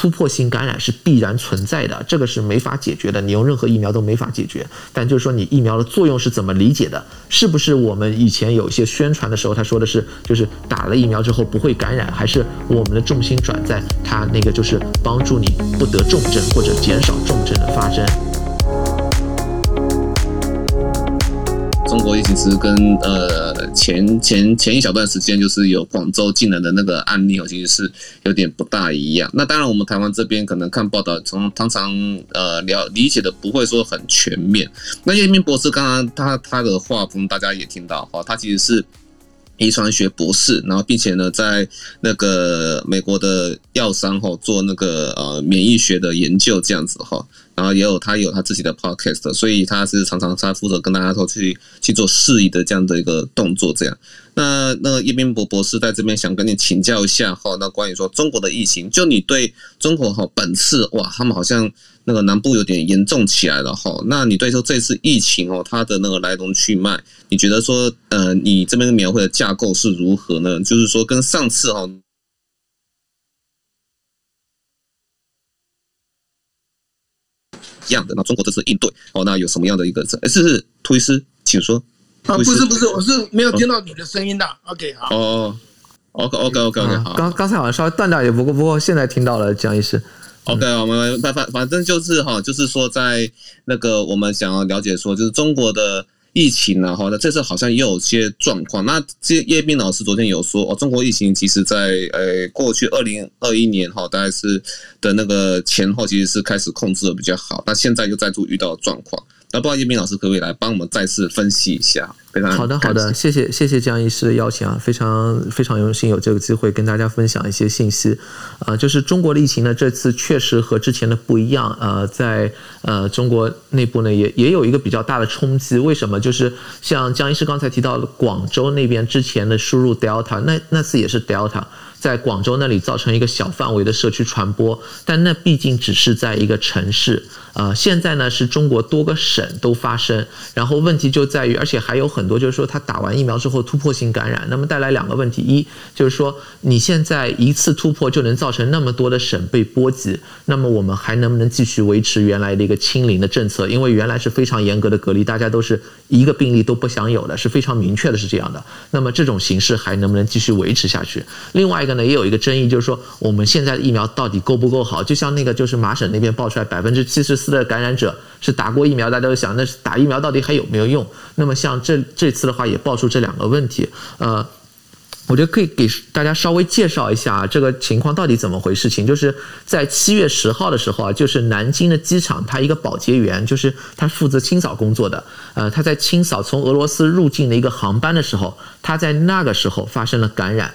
突破性感染是必然存在的，这个是没法解决的，你用任何疫苗都没法解决。但就是说，你疫苗的作用是怎么理解的？是不是我们以前有一些宣传的时候，他说的是就是打了疫苗之后不会感染，还是我们的重心转在他那个就是帮助你不得重症或者减少重症的发生？中国疫情其实跟呃前前前一小段时间就是有广州进来的那个案例哦，其实是有点不大一样。那当然，我们台湾这边可能看报道，从通常呃了理解的不会说很全面。那叶明博士刚刚他他的画风大家也听到哈，他其实是遗传学博士，然后并且呢在那个美国的药商哈做那个呃免疫学的研究这样子哈。然后也有他有他自己的 podcast，所以他是常常他负责跟大家说去去做释疑的这样的一个动作。这样，那那叶斌博博士在这边想跟你请教一下哈，那关于说中国的疫情，就你对中国哈本次哇，他们好像那个南部有点严重起来了哈。那你对说这次疫情哦，它的那个来龙去脉，你觉得说呃，你这边描绘的架构是如何呢？就是说跟上次哈。一样的，那中国这次应对哦，那有什么样的一个？哎，是是，涂医师，请说。啊，不是不是，我是没有听到你的声音的。OK，好。哦，OK OK OK OK，好。刚刚才好像稍微断掉，也不过不过现在听到了，江医师。OK，我们反反反正就是哈，就是说在那个我们想要了解说，就是中国的。疫情呢，哈，那这次好像也有些状况。那这叶斌老师昨天有说，哦，中国疫情其实在呃过去二零二一年哈，大概是的那个前后，其实是开始控制的比较好。那现在又再度遇到状况。那不知道叶斌老师可不可以来帮我们再次分析一下？非常好的，好的，谢谢，谢谢江医师的邀请啊，非常非常荣幸有这个机会跟大家分享一些信息。啊，就是中国的疫情呢，这次确实和之前的不一样。呃，在呃中国内部呢，也也有一个比较大的冲击。为什么？就是像江医师刚才提到的，广州那边之前的输入 Delta，那那次也是 Delta。在广州那里造成一个小范围的社区传播，但那毕竟只是在一个城市，呃，现在呢是中国多个省都发生，然后问题就在于，而且还有很很多就是说他打完疫苗之后突破性感染，那么带来两个问题，一就是说你现在一次突破就能造成那么多的省被波及，那么我们还能不能继续维持原来的一个清零的政策？因为原来是非常严格的隔离，大家都是一个病例都不想有的，是非常明确的是这样的。那么这种形式还能不能继续维持下去？另外一个呢。也有一个争议，就是说我们现在的疫苗到底够不够好？就像那个，就是麻省那边爆出来，百分之七十四的感染者是打过疫苗，大家都想，那打疫苗到底还有没有用？那么像这这次的话，也爆出这两个问题。呃，我觉得可以给大家稍微介绍一下这个情况到底怎么回事情。就是在七月十号的时候啊，就是南京的机场，他一个保洁员，就是他负责清扫工作的，呃，他在清扫从俄罗斯入境的一个航班的时候，他在那个时候发生了感染。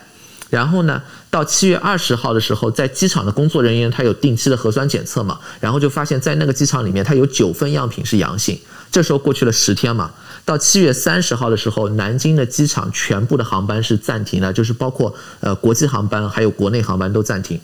然后呢，到七月二十号的时候，在机场的工作人员他有定期的核酸检测嘛，然后就发现，在那个机场里面，他有九份样品是阳性。这时候过去了十天嘛，到七月三十号的时候，南京的机场全部的航班是暂停的，就是包括呃国际航班还有国内航班都暂停。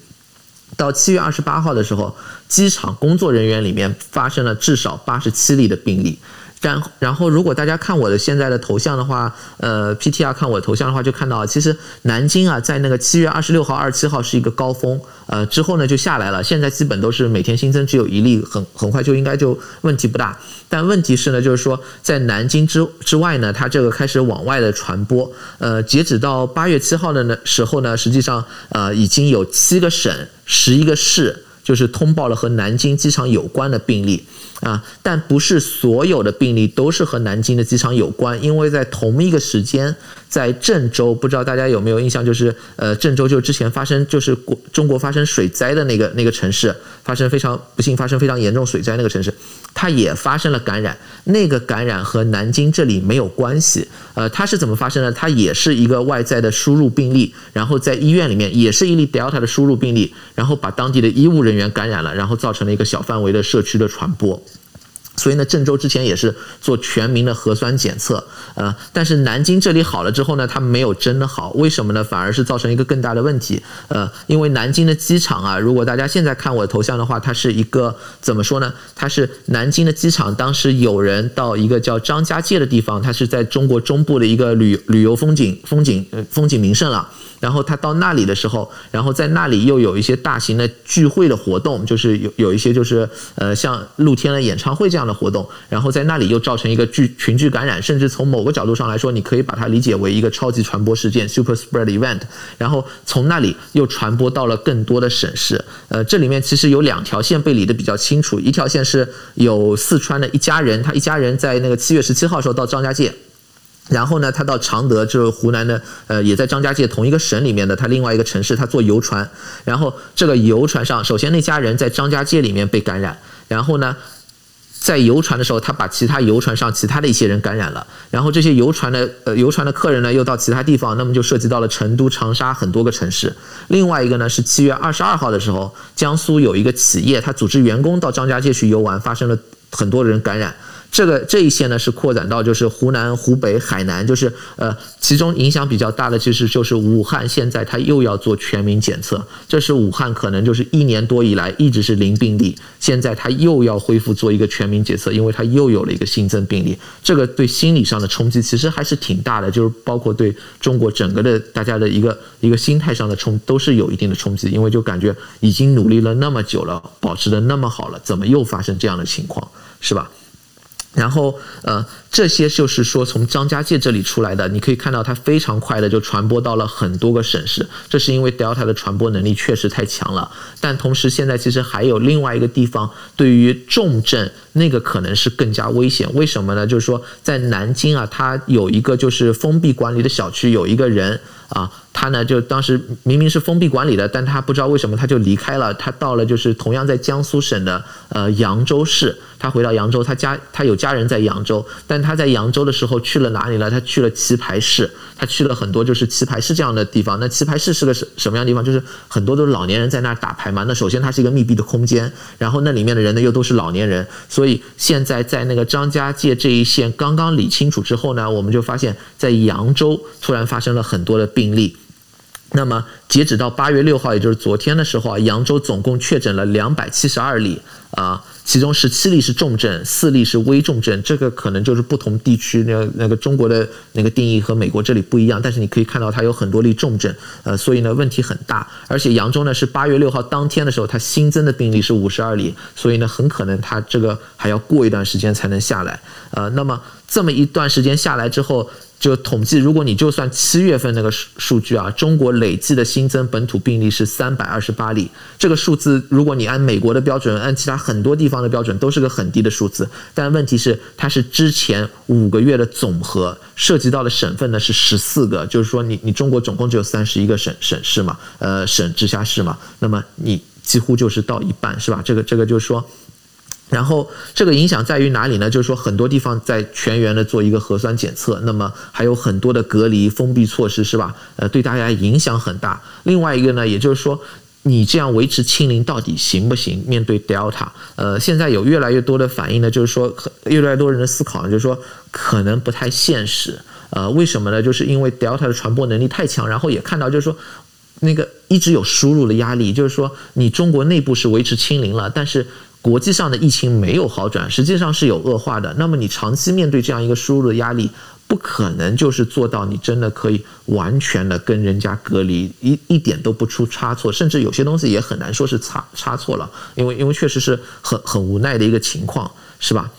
到七月二十八号的时候，机场工作人员里面发生了至少八十七例的病例。然然后，如果大家看我的现在的头像的话，呃，PTR 看我的头像的话，就看到其实南京啊，在那个七月二十六号、二十七号是一个高峰，呃，之后呢就下来了。现在基本都是每天新增只有一例，很很快就应该就问题不大。但问题是呢，就是说在南京之之外呢，它这个开始往外的传播。呃，截止到八月七号的呢时候呢，实际上呃已经有七个省、十一个市，就是通报了和南京机场有关的病例。啊，但不是所有的病例都是和南京的机场有关，因为在同一个时间，在郑州，不知道大家有没有印象，就是呃，郑州就之前发生就是国中国发生水灾的那个那个城市，发生非常不幸发生非常严重水灾那个城市，它也发生了感染，那个感染和南京这里没有关系，呃，它是怎么发生的？它也是一个外在的输入病例，然后在医院里面也是一例 Delta 的输入病例，然后把当地的医务人员感染了，然后造成了一个小范围的社区的传播。所以呢，郑州之前也是做全民的核酸检测，呃，但是南京这里好了之后呢，它没有真的好，为什么呢？反而是造成一个更大的问题，呃，因为南京的机场啊，如果大家现在看我的头像的话，它是一个怎么说呢？它是南京的机场，当时有人到一个叫张家界的地方，它是在中国中部的一个旅旅游风景风景呃风景名胜了。然后他到那里的时候，然后在那里又有一些大型的聚会的活动，就是有有一些就是呃像露天的演唱会这样的活动，然后在那里又造成一个聚群聚感染，甚至从某个角度上来说，你可以把它理解为一个超级传播事件 （super spread event）。然后从那里又传播到了更多的省市。呃，这里面其实有两条线被理得比较清楚，一条线是有四川的一家人，他一家人在那个七月十七号的时候到张家界。然后呢，他到常德，就是湖南的，呃，也在张家界同一个省里面的，他另外一个城市，他坐游船。然后这个游船上，首先那家人在张家界里面被感染，然后呢，在游船的时候，他把其他游船上其他的一些人感染了。然后这些游船的呃游船的客人呢，又到其他地方，那么就涉及到了成都、长沙很多个城市。另外一个呢，是七月二十二号的时候，江苏有一个企业，他组织员工到张家界去游玩，发生了很多人感染。这个这一些呢，是扩展到就是湖南、湖北、海南，就是呃，其中影响比较大的其实就是武汉，现在它又要做全民检测，这是武汉可能就是一年多以来一直是零病例，现在它又要恢复做一个全民检测，因为它又有了一个新增病例，这个对心理上的冲击其实还是挺大的，就是包括对中国整个的大家的一个一个心态上的冲都是有一定的冲击，因为就感觉已经努力了那么久了，保持的那么好了，怎么又发生这样的情况，是吧？然后，呃，这些就是说从张家界这里出来的，你可以看到它非常快的就传播到了很多个省市，这是因为 Delta 的传播能力确实太强了。但同时，现在其实还有另外一个地方，对于重症那个可能是更加危险。为什么呢？就是说在南京啊，它有一个就是封闭管理的小区，有一个人。啊，他呢就当时明明是封闭管理的，但他不知道为什么他就离开了。他到了就是同样在江苏省的呃扬州市，他回到扬州，他家他有家人在扬州，但他在扬州的时候去了哪里呢？他去了棋牌室，他去了很多就是棋牌室这样的地方。那棋牌室是个什什么样的地方？就是很多都是老年人在那儿打牌嘛。那首先它是一个密闭的空间，然后那里面的人呢又都是老年人，所以现在在那个张家界这一线刚刚理清楚之后呢，我们就发现，在扬州突然发生了很多的病。病例，那么截止到八月六号，也就是昨天的时候啊，扬州总共确诊了两百七十二例啊，其中十七例是重症，四例是危重症。这个可能就是不同地区那那个中国的那个定义和美国这里不一样，但是你可以看到它有很多例重症，呃，所以呢问题很大。而且扬州呢是八月六号当天的时候，它新增的病例是五十二例，所以呢很可能它这个还要过一段时间才能下来。呃，那么这么一段时间下来之后。就统计，如果你就算七月份那个数数据啊，中国累计的新增本土病例是三百二十八例。这个数字，如果你按美国的标准，按其他很多地方的标准，都是个很低的数字。但问题是，它是之前五个月的总和，涉及到的省份呢是十四个。就是说你，你中国总共只有三十一个省省市嘛，呃，省直辖市嘛，那么你几乎就是到一半，是吧？这个这个就是说。然后这个影响在于哪里呢？就是说很多地方在全员的做一个核酸检测，那么还有很多的隔离封闭措施，是吧？呃，对大家影响很大。另外一个呢，也就是说你这样维持清零到底行不行？面对 Delta，呃，现在有越来越多的反应呢，就是说越来越多人的思考呢，就是说可能不太现实。呃，为什么呢？就是因为 Delta 的传播能力太强，然后也看到就是说那个一直有输入的压力，就是说你中国内部是维持清零了，但是。国际上的疫情没有好转，实际上是有恶化的。那么你长期面对这样一个输入的压力，不可能就是做到你真的可以完全的跟人家隔离，一一点都不出差错，甚至有些东西也很难说是差差错了，因为因为确实是很很无奈的一个情况，是吧？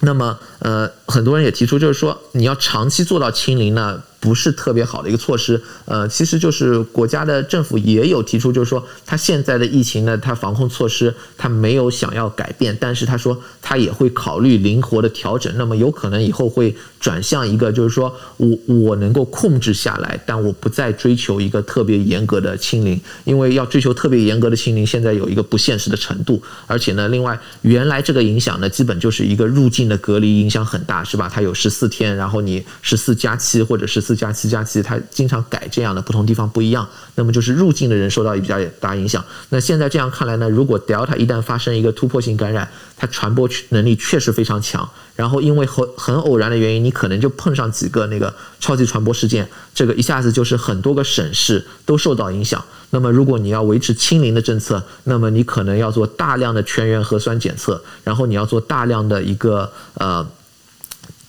那么呃，很多人也提出就是说，你要长期做到清零呢？不是特别好的一个措施，呃，其实就是国家的政府也有提出，就是说他现在的疫情呢，他防控措施他没有想要改变，但是他说他也会考虑灵活的调整，那么有可能以后会转向一个，就是说我我能够控制下来，但我不再追求一个特别严格的清零，因为要追求特别严格的清零，现在有一个不现实的程度，而且呢，另外原来这个影响呢，基本就是一个入境的隔离影影响很大，是吧？它有十四天，然后你十四加七或者十四。加七加七，它经常改这样的，不同地方不一样。那么就是入境的人受到比较大影响。那现在这样看来呢，如果 Delta 一旦发生一个突破性感染，它传播能力确实非常强。然后因为很很偶然的原因，你可能就碰上几个那个超级传播事件，这个一下子就是很多个省市都受到影响。那么如果你要维持清零的政策，那么你可能要做大量的全员核酸检测，然后你要做大量的一个呃。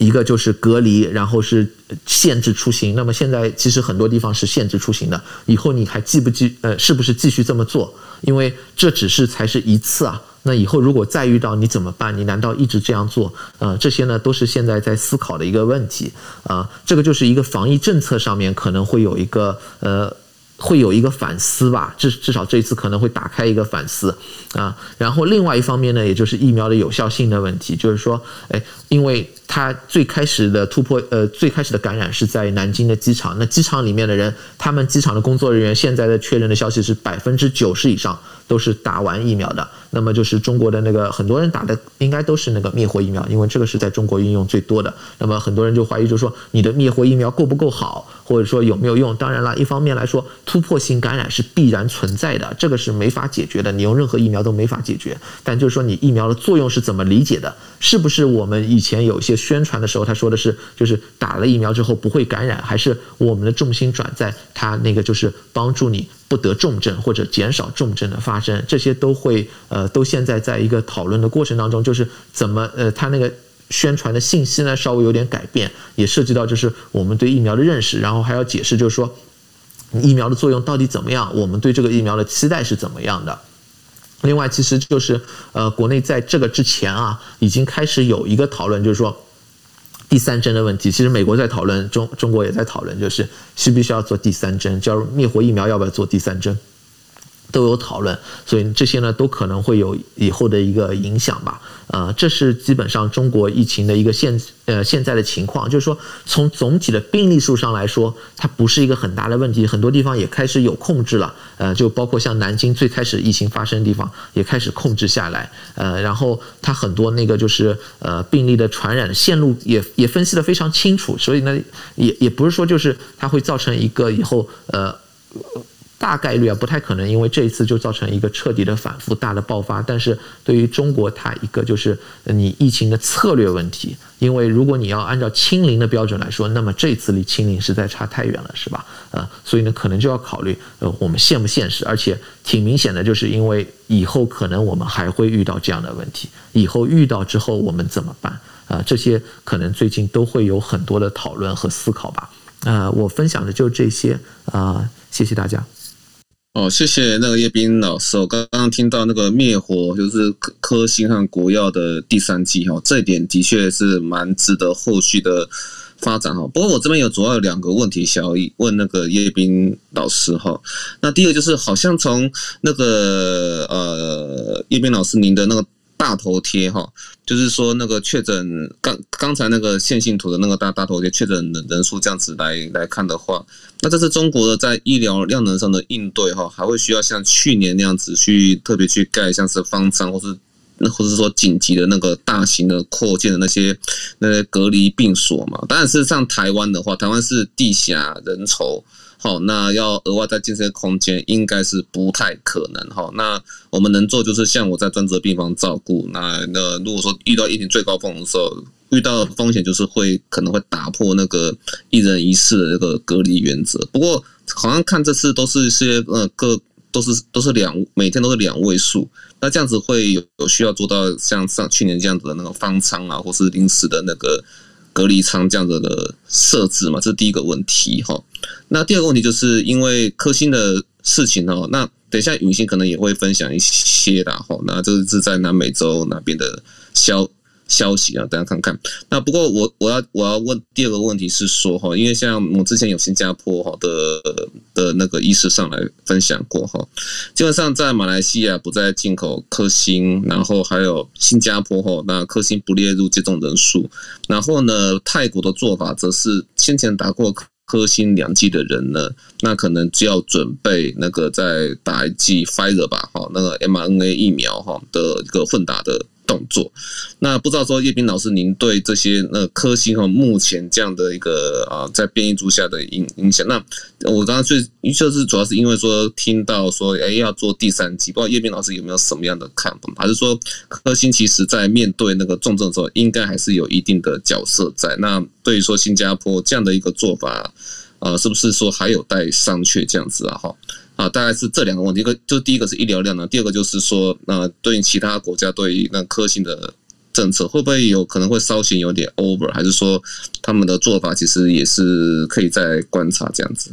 一个就是隔离，然后是限制出行。那么现在其实很多地方是限制出行的，以后你还继不继呃，是不是继续这么做？因为这只是才是一次啊。那以后如果再遇到你怎么办？你难道一直这样做？呃，这些呢都是现在在思考的一个问题啊、呃。这个就是一个防疫政策上面可能会有一个呃。会有一个反思吧，至至少这一次可能会打开一个反思啊。然后另外一方面呢，也就是疫苗的有效性的问题，就是说，哎，因为它最开始的突破，呃，最开始的感染是在南京的机场，那机场里面的人，他们机场的工作人员现在的确认的消息是百分之九十以上都是打完疫苗的。那么就是中国的那个很多人打的应该都是那个灭活疫苗，因为这个是在中国应用最多的。那么很多人就怀疑，就是说你的灭活疫苗够不够好，或者说有没有用？当然了，一方面来说，突破性感染是必然存在的，这个是没法解决的，你用任何疫苗都没法解决。但就是说，你疫苗的作用是怎么理解的？是不是我们以前有一些宣传的时候，他说的是就是打了疫苗之后不会感染，还是我们的重心转在它那个就是帮助你？不得重症或者减少重症的发生，这些都会呃，都现在在一个讨论的过程当中，就是怎么呃，他那个宣传的信息呢稍微有点改变，也涉及到就是我们对疫苗的认识，然后还要解释就是说疫苗的作用到底怎么样，我们对这个疫苗的期待是怎么样的。另外，其实就是呃，国内在这个之前啊，已经开始有一个讨论，就是说。第三针的问题，其实美国在讨论，中中国也在讨论，就是需不需要做第三针，叫灭活疫苗要不要做第三针。都有讨论，所以这些呢都可能会有以后的一个影响吧。呃，这是基本上中国疫情的一个现呃现在的情况，就是说从总体的病例数上来说，它不是一个很大的问题，很多地方也开始有控制了。呃，就包括像南京最开始疫情发生的地方也开始控制下来。呃，然后它很多那个就是呃病例的传染线路也也分析得非常清楚，所以呢也也不是说就是它会造成一个以后呃。大概率啊，不太可能，因为这一次就造成一个彻底的反复、大的爆发。但是对于中国，它一个就是你疫情的策略问题，因为如果你要按照清零的标准来说，那么这次离清零实在差太远了，是吧？呃，所以呢，可能就要考虑，呃，我们现不现实？而且挺明显的，就是因为以后可能我们还会遇到这样的问题，以后遇到之后我们怎么办？啊、呃，这些可能最近都会有很多的讨论和思考吧。啊、呃，我分享的就这些啊、呃，谢谢大家。哦，谢谢那个叶斌老师。我刚刚听到那个灭火就是科科兴和国药的第三季哈，这一点的确是蛮值得后续的发展哈。不过我这边有主要有两个问题想要问那个叶斌老师哈。那第二个就是好像从那个呃叶斌老师您的那个。大头贴哈，就是说那个确诊刚刚才那个线性图的那个大大头贴确诊的人数这样子来来看的话，那这是中国的在医疗量能上的应对哈，还会需要像去年那样子去特别去盖像是方舱或是那或者是说紧急的那个大型的扩建的那些那些隔离病所嘛？当然是像台湾的话，台湾是地狭人稠。好，那要额外再建设空间，应该是不太可能哈。那我们能做就是像我在专职病房照顾。那那如果说遇到疫情最高峰的时候，遇到的风险就是会可能会打破那个一人一室的那个隔离原则。不过好像看这次都是一些呃各都是都是两每天都是两位数。那这样子会有有需要做到像上去年这样子的那个方舱啊，或是临时的那个。隔离舱这样子的设置嘛，这是第一个问题哈。那第二个问题就是因为科兴的事情哦，那等一下允欣可能也会分享一些啦哈。那这是在南美洲那边的消。消息啊，大家看看。那不过我我要我要问第二个问题是说哈，因为像我之前有新加坡哈的的那个医师上来分享过哈，基本上在马来西亚不再进口科兴，然后还有新加坡哈，那科兴不列入接种人数。然后呢，泰国的做法则是先前打过科兴两剂的人呢，那可能就要准备那个再打一剂 Pfizer 吧哈，那个 mRNA 疫苗哈的一个混打的。动作，那不知道说叶斌老师，您对这些呃科兴和目前这样的一个啊在变异株下的影影响？那我刚刚最就是主要是因为说听到说哎要做第三剂，不知道叶斌老师有没有什么样的看法？还是说科兴其实在面对那个重症的时候，应该还是有一定的角色在？那对于说新加坡这样的一个做法，啊，是不是说还有待商榷这样子啊？哈。啊，大概是这两个问题，一个就是第一个是医疗量呢，第二个就是说，那对于其他国家对于那科兴的政策，会不会有可能会稍显有点 over，还是说他们的做法其实也是可以再观察这样子？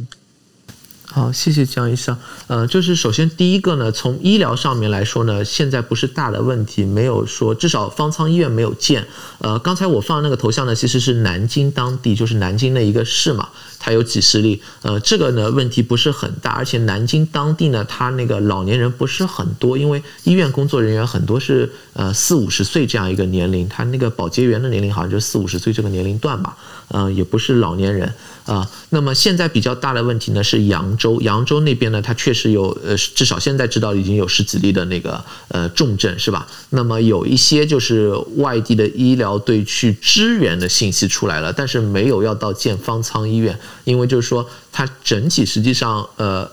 好，谢谢江医生。呃，就是首先第一个呢，从医疗上面来说呢，现在不是大的问题，没有说至少方舱医院没有建。呃，刚才我放的那个头像呢，其实是南京当地，就是南京的一个市嘛，它有几十例。呃，这个呢问题不是很大，而且南京当地呢，它那个老年人不是很多，因为医院工作人员很多是呃四五十岁这样一个年龄，他那个保洁员的年龄好像就四五十岁这个年龄段吧，呃，也不是老年人。啊，那么现在比较大的问题呢是扬州，扬州那边呢，它确实有呃，至少现在知道已经有十几例的那个呃重症是吧？那么有一些就是外地的医疗队去支援的信息出来了，但是没有要到建方舱医院，因为就是说它整体实际上呃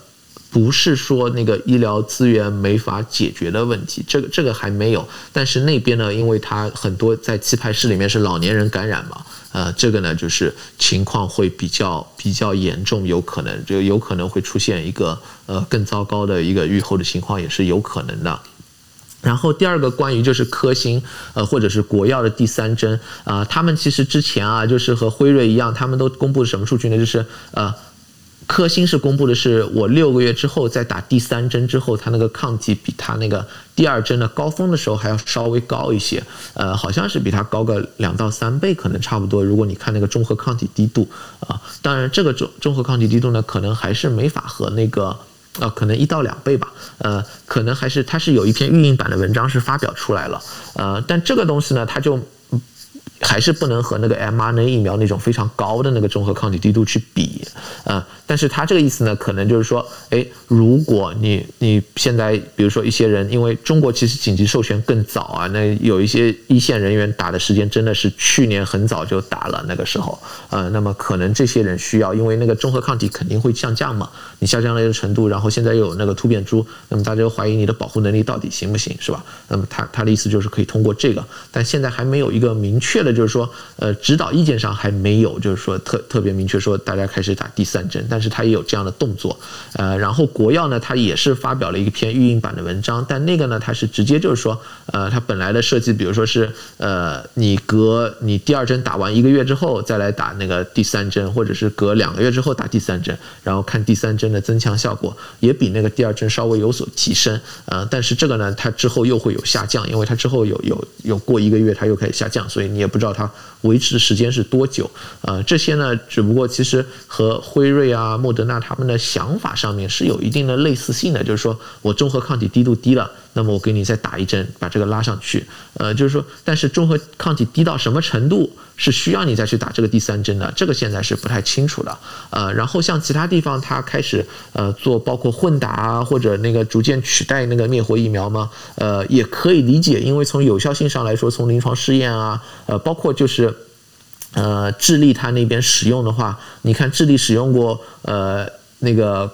不是说那个医疗资源没法解决的问题，这个这个还没有，但是那边呢，因为它很多在棋牌室里面是老年人感染嘛。呃，这个呢，就是情况会比较比较严重，有可能就有可能会出现一个呃更糟糕的一个预后的情况，也是有可能的。然后第二个关于就是科兴呃或者是国药的第三针啊、他们其实之前啊就是和辉瑞一样，他们都公布什么数据呢？就是呃。科兴是公布的是，我六个月之后再打第三针之后，它那个抗体比它那个第二针的高峰的时候还要稍微高一些，呃，好像是比它高个两到三倍，可能差不多。如果你看那个中和抗体滴度啊，当然这个中中和抗体滴度呢，可能还是没法和那个啊，可能一到两倍吧，呃，可能还是它是有一篇预印版的文章是发表出来了，呃，但这个东西呢，它就。还是不能和那个 mRNA 疫苗那种非常高的那个中和抗体滴度去比，啊，但是他这个意思呢，可能就是说，哎，如果你你现在比如说一些人，因为中国其实紧急授权更早啊，那有一些一线人员打的时间真的是去年很早就打了那个时候，呃，那么可能这些人需要，因为那个中和抗体肯定会下降嘛，你下降了一个程度，然后现在又有那个突变株，那么大家就怀疑你的保护能力到底行不行，是吧？那么他他的意思就是可以通过这个，但现在还没有一个明确的。就是说，呃，指导意见上还没有，就是说特特别明确说大家开始打第三针，但但是他也有这样的动作，呃，然后国药呢，他也是发表了一篇预印版的文章，但那个呢，他是直接就是说，呃，他本来的设计，比如说是，呃，你隔你第二针打完一个月之后再来打那个第三针，或者是隔两个月之后打第三针，然后看第三针的增强效果，也比那个第二针稍微有所提升，呃，但是这个呢，它之后又会有下降，因为它之后有有有过一个月，它又开始下降，所以你也。不知道它维持的时间是多久？呃，这些呢，只不过其实和辉瑞啊、啊莫德纳他们的想法上面是有一定的类似性的，就是说我中和抗体滴度低了，那么我给你再打一针，把这个拉上去。呃，就是说，但是中和抗体低到什么程度是需要你再去打这个第三针的？这个现在是不太清楚的。呃，然后像其他地方，它开始呃做包括混打啊，或者那个逐渐取代那个灭活疫苗嘛，呃，也可以理解，因为从有效性上来说，从临床试验啊，呃，包括就是呃智利它那边使用的话，你看智利使用过呃那个。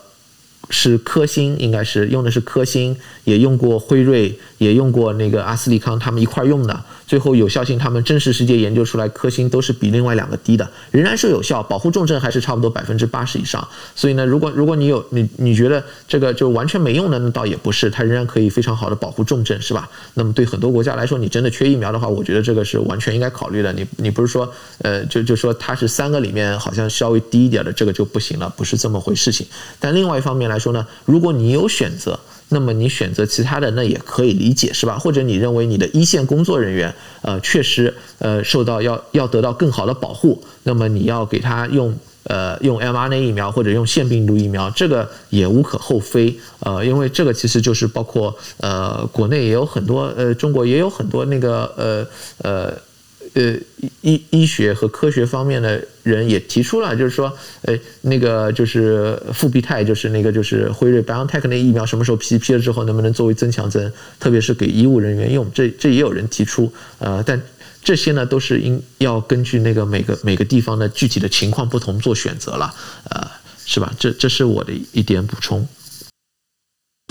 是科兴，应该是用的是科兴，也用过辉瑞，也用过那个阿斯利康，他们一块用的。最后有效性，他们真实世界研究出来，科兴都是比另外两个低的，仍然是有效，保护重症还是差不多百分之八十以上。所以呢，如果如果你有你你觉得这个就完全没用的，那倒也不是，它仍然可以非常好的保护重症，是吧？那么对很多国家来说，你真的缺疫苗的话，我觉得这个是完全应该考虑的。你你不是说呃就就说它是三个里面好像稍微低一点的，这个就不行了，不是这么回事情。但另外一方面来说呢，如果你有选择。那么你选择其他的，那也可以理解，是吧？或者你认为你的一线工作人员，呃，确实，呃，受到要要得到更好的保护，那么你要给他用，呃，用 mRNA 疫苗或者用腺病毒疫苗，这个也无可厚非，呃，因为这个其实就是包括，呃，国内也有很多，呃，中国也有很多那个，呃，呃。呃，医医学和科学方面的人也提出了，就是说，呃，那个就是复必泰，就是那个就是辉瑞 BioNTech 那疫苗什么时候批批了之后，能不能作为增强针，特别是给医务人员用，这这也有人提出，呃，但这些呢都是应要根据那个每个每个地方的具体的情况不同做选择了，呃，是吧？这这是我的一点补充。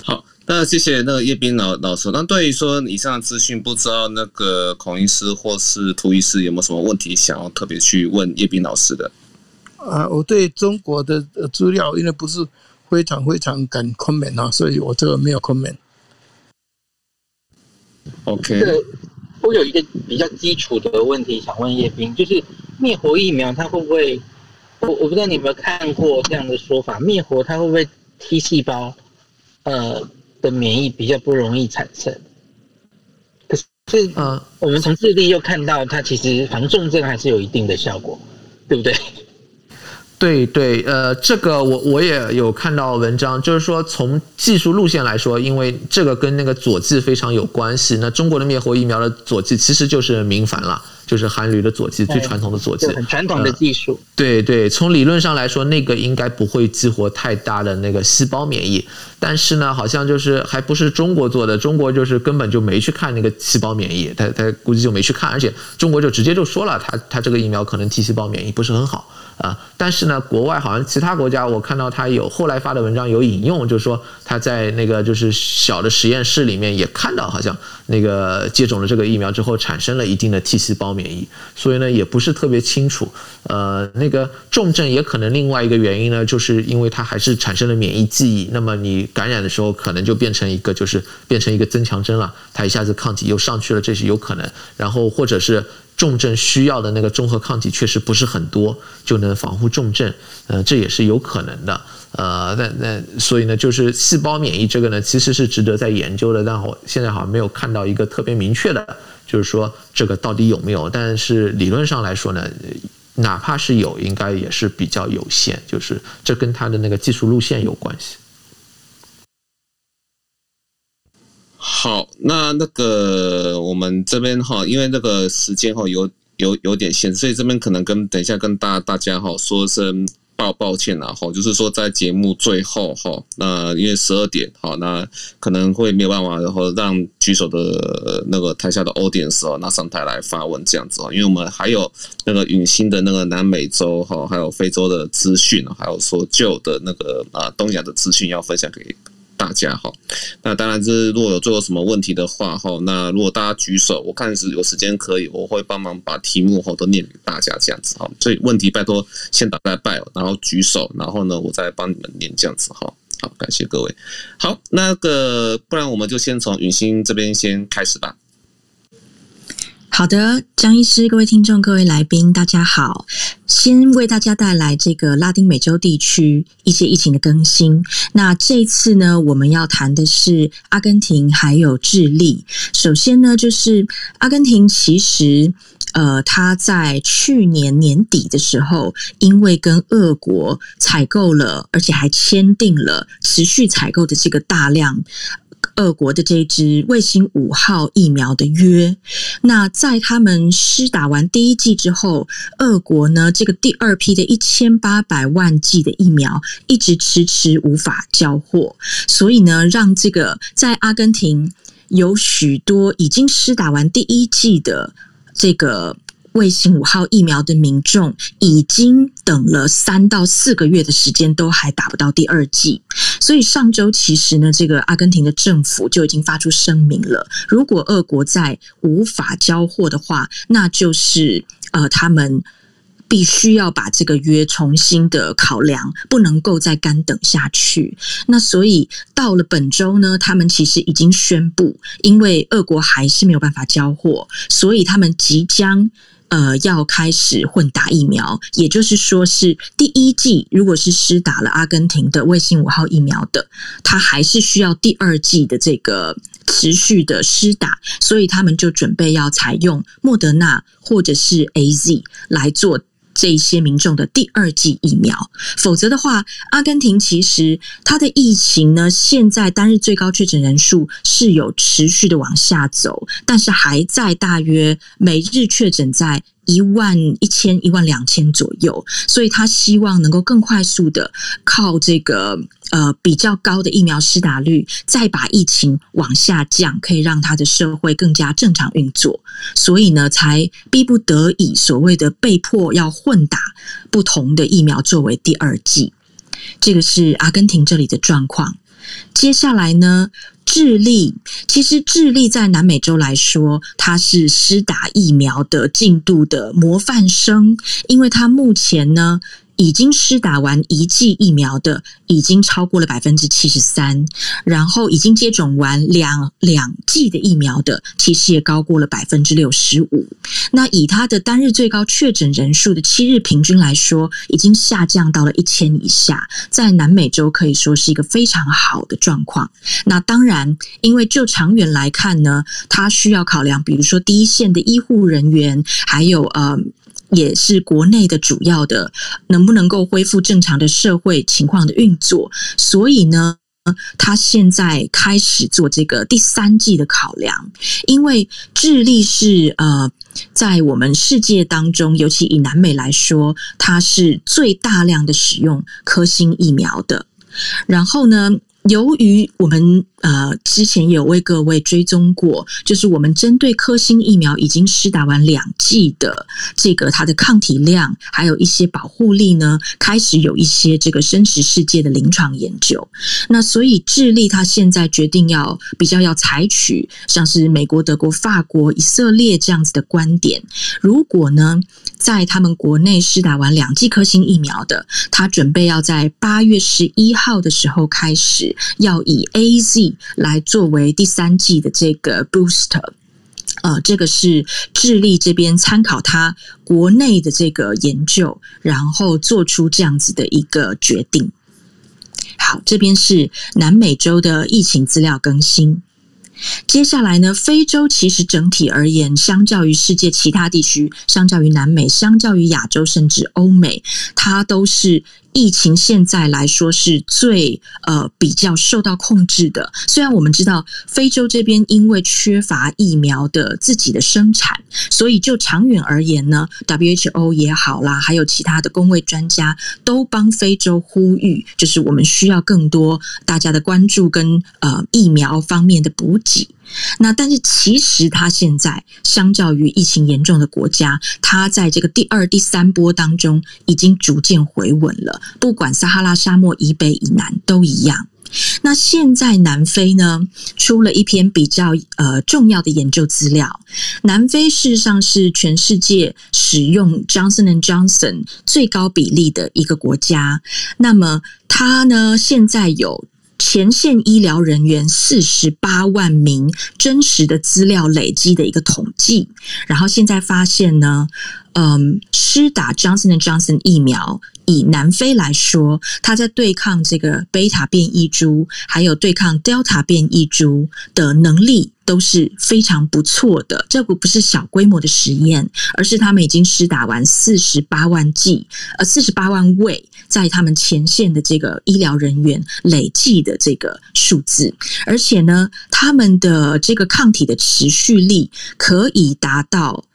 好。那谢谢那个叶斌老老师。那对于说以上的资讯，不知道那个孔医师或是涂医师有没有什么问题想要特别去问叶斌老师的？啊，我对中国的资料因为不是非常非常敢 comment 啊，所以我这个没有 comment。OK。我有一个比较基础的问题想问叶斌，就是灭活疫苗它会不会？我我不知道你有没有看过这样的说法，灭活它会不会 T 细胞呃的免疫比较不容易产生？可是啊，我们从智利又看到它其实防重症还是有一定的效果，对不对？对对，呃，这个我我也有看到文章，就是说从技术路线来说，因为这个跟那个佐剂非常有关系。那中国的灭活疫苗的佐剂其实就是明矾了。就是韩铝的佐剂，最传统的佐剂，很传统的技术。对对，从理论上来说，那个应该不会激活太大的那个细胞免疫。但是呢，好像就是还不是中国做的，中国就是根本就没去看那个细胞免疫，他他估计就没去看，而且中国就直接就说了，他他这个疫苗可能 T 细胞免疫不是很好啊。但是呢，国外好像其他国家，我看到他有后来发的文章有引用，就是说他在那个就是小的实验室里面也看到，好像那个接种了这个疫苗之后，产生了一定的 T 细胞。免疫，所以呢也不是特别清楚。呃，那个重症也可能另外一个原因呢，就是因为它还是产生了免疫记忆。那么你感染的时候，可能就变成一个，就是变成一个增强针了。它一下子抗体又上去了，这是有可能。然后或者是重症需要的那个中和抗体确实不是很多，就能防护重症。呃，这也是有可能的。呃，那那所以呢，就是细胞免疫这个呢，其实是值得在研究的。但我现在好像没有看到一个特别明确的。就是说，这个到底有没有？但是理论上来说呢，哪怕是有，应该也是比较有限。就是这跟它的那个技术路线有关系。好，那那个我们这边哈，因为那个时间哈有有有点限，所以这边可能跟等一下跟大大家哈说声。抱抱歉了哈，就是说在节目最后哈，那因为十二点哈，那可能会没有办法，然后让举手的那个台下的 audience 哦，拿上台来发问这样子哦，因为我们还有那个陨星的那个南美洲哈，还有非洲的资讯，还有说旧的那个啊东亚的资讯要分享给。大家好，那当然是如果有最后什么问题的话哈，那如果大家举手，我看是有时间可以，我会帮忙把题目哈都念给大家这样子哈。所以问题拜托先打在拜，然后举手，然后呢我再帮你们念这样子哈。好，感谢各位。好，那个不然我们就先从允欣这边先开始吧。好的，江医师，各位听众，各位来宾，大家好。先为大家带来这个拉丁美洲地区一些疫情的更新。那这一次呢，我们要谈的是阿根廷还有智利。首先呢，就是阿根廷，其实呃，他在去年年底的时候，因为跟俄国采购了，而且还签订了持续采购的这个大量。俄国的这支卫星五号疫苗的约，那在他们施打完第一剂之后，俄国呢，这个第二批的一千八百万剂的疫苗一直迟迟无法交货，所以呢，让这个在阿根廷有许多已经施打完第一剂的这个。卫星五号疫苗的民众已经等了三到四个月的时间，都还打不到第二剂。所以上周其实呢，这个阿根廷的政府就已经发出声明了：如果俄国再无法交货的话，那就是呃，他们必须要把这个约重新的考量，不能够再干等下去。那所以到了本周呢，他们其实已经宣布，因为俄国还是没有办法交货，所以他们即将。呃，要开始混打疫苗，也就是说，是第一季如果是施打了阿根廷的卫星五号疫苗的，他还是需要第二季的这个持续的施打，所以他们就准备要采用莫德纳或者是 AZ 来做。这一些民众的第二剂疫苗，否则的话，阿根廷其实它的疫情呢，现在单日最高确诊人数是有持续的往下走，但是还在大约每日确诊在。一万一千、一万两千左右，所以他希望能够更快速的靠这个呃比较高的疫苗施打率，再把疫情往下降，可以让他的社会更加正常运作。所以呢，才逼不得已所谓的被迫要混打不同的疫苗作为第二剂。这个是阿根廷这里的状况。接下来呢，智利。其实智利在南美洲来说，它是施打疫苗的进度的模范生，因为它目前呢已经施打完一剂疫苗的已经超过了百分之七十三，然后已经接种完两两剂的疫苗的，其实也高过了百分之六十五。那以它的单日最高确诊人数的七日平均来说，已经下降到了一千以下，在南美洲可以说是一个非常好的状况。那当然，因为就长远来看呢，它需要考量，比如说第一线的医护人员，还有呃。也是国内的主要的，能不能够恢复正常的社会情况的运作？所以呢，他现在开始做这个第三季的考量，因为智利是呃，在我们世界当中，尤其以南美来说，它是最大量的使用科兴疫苗的。然后呢，由于我们呃之前有为各位追踪过，就是我们针对科兴疫苗已经施打完两剂的这个它的抗体量，还有一些保护力呢，开始有一些这个真实世界的临床研究。那所以智利它现在决定要比较要采取像是美国、德国、法国、以色列这样子的观点。如果呢，在他们国内施打完两剂科兴疫苗的，他准备要在八月十一号的时候开始。要以 A Z 来作为第三季的这个 booster，呃，这个是智利这边参考他国内的这个研究，然后做出这样子的一个决定。好，这边是南美洲的疫情资料更新。接下来呢，非洲其实整体而言，相较于世界其他地区，相较于南美，相较于亚洲，甚至欧美，它都是。疫情现在来说是最呃比较受到控制的。虽然我们知道非洲这边因为缺乏疫苗的自己的生产，所以就长远而言呢，WHO 也好啦，还有其他的公卫专家都帮非洲呼吁，就是我们需要更多大家的关注跟呃疫苗方面的补给。那但是其实它现在相较于疫情严重的国家，它在这个第二、第三波当中已经逐渐回稳了。不管撒哈拉沙漠以北以南都一样。那现在南非呢，出了一篇比较呃重要的研究资料。南非事实上是全世界使用 Johnson and Johnson 最高比例的一个国家。那么它呢，现在有。前线医疗人员四十八万名真实的资料累积的一个统计，然后现在发现呢，嗯，施打 Johnson and Johnson 疫苗，以南非来说，它在对抗这个贝塔变异株，还有对抗 Delta 变异株的能力都是非常不错的。这个不是小规模的实验，而是他们已经施打完四十八万剂，呃，四十八万位在他们前线的这个医疗人员累计的这个数字，而且呢，他们的这个抗体的持续力可以达到。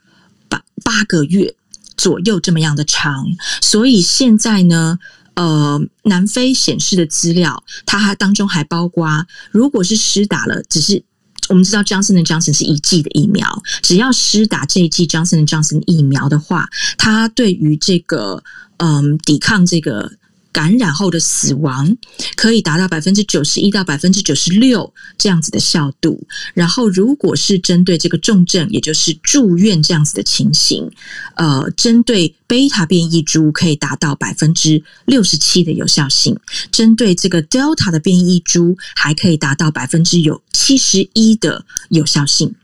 八八个月左右这么样的长，所以现在呢，呃，南非显示的资料，它还当中还包括，如果是施打了，只是我们知道 Johnson & Johnson 是一剂的疫苗，只要施打这一剂 Johnson & Johnson 疫苗的话，它对于这个嗯、抵抗这个。感染后的死亡可以达到百分之九十一到百分之九十六这样子的效度。然后，如果是针对这个重症，也就是住院这样子的情形，呃，针对贝塔变异株可以达到百分之六十七的有效性；针对这个 Delta 的变异株，还可以达到百分之有七十一的有效性。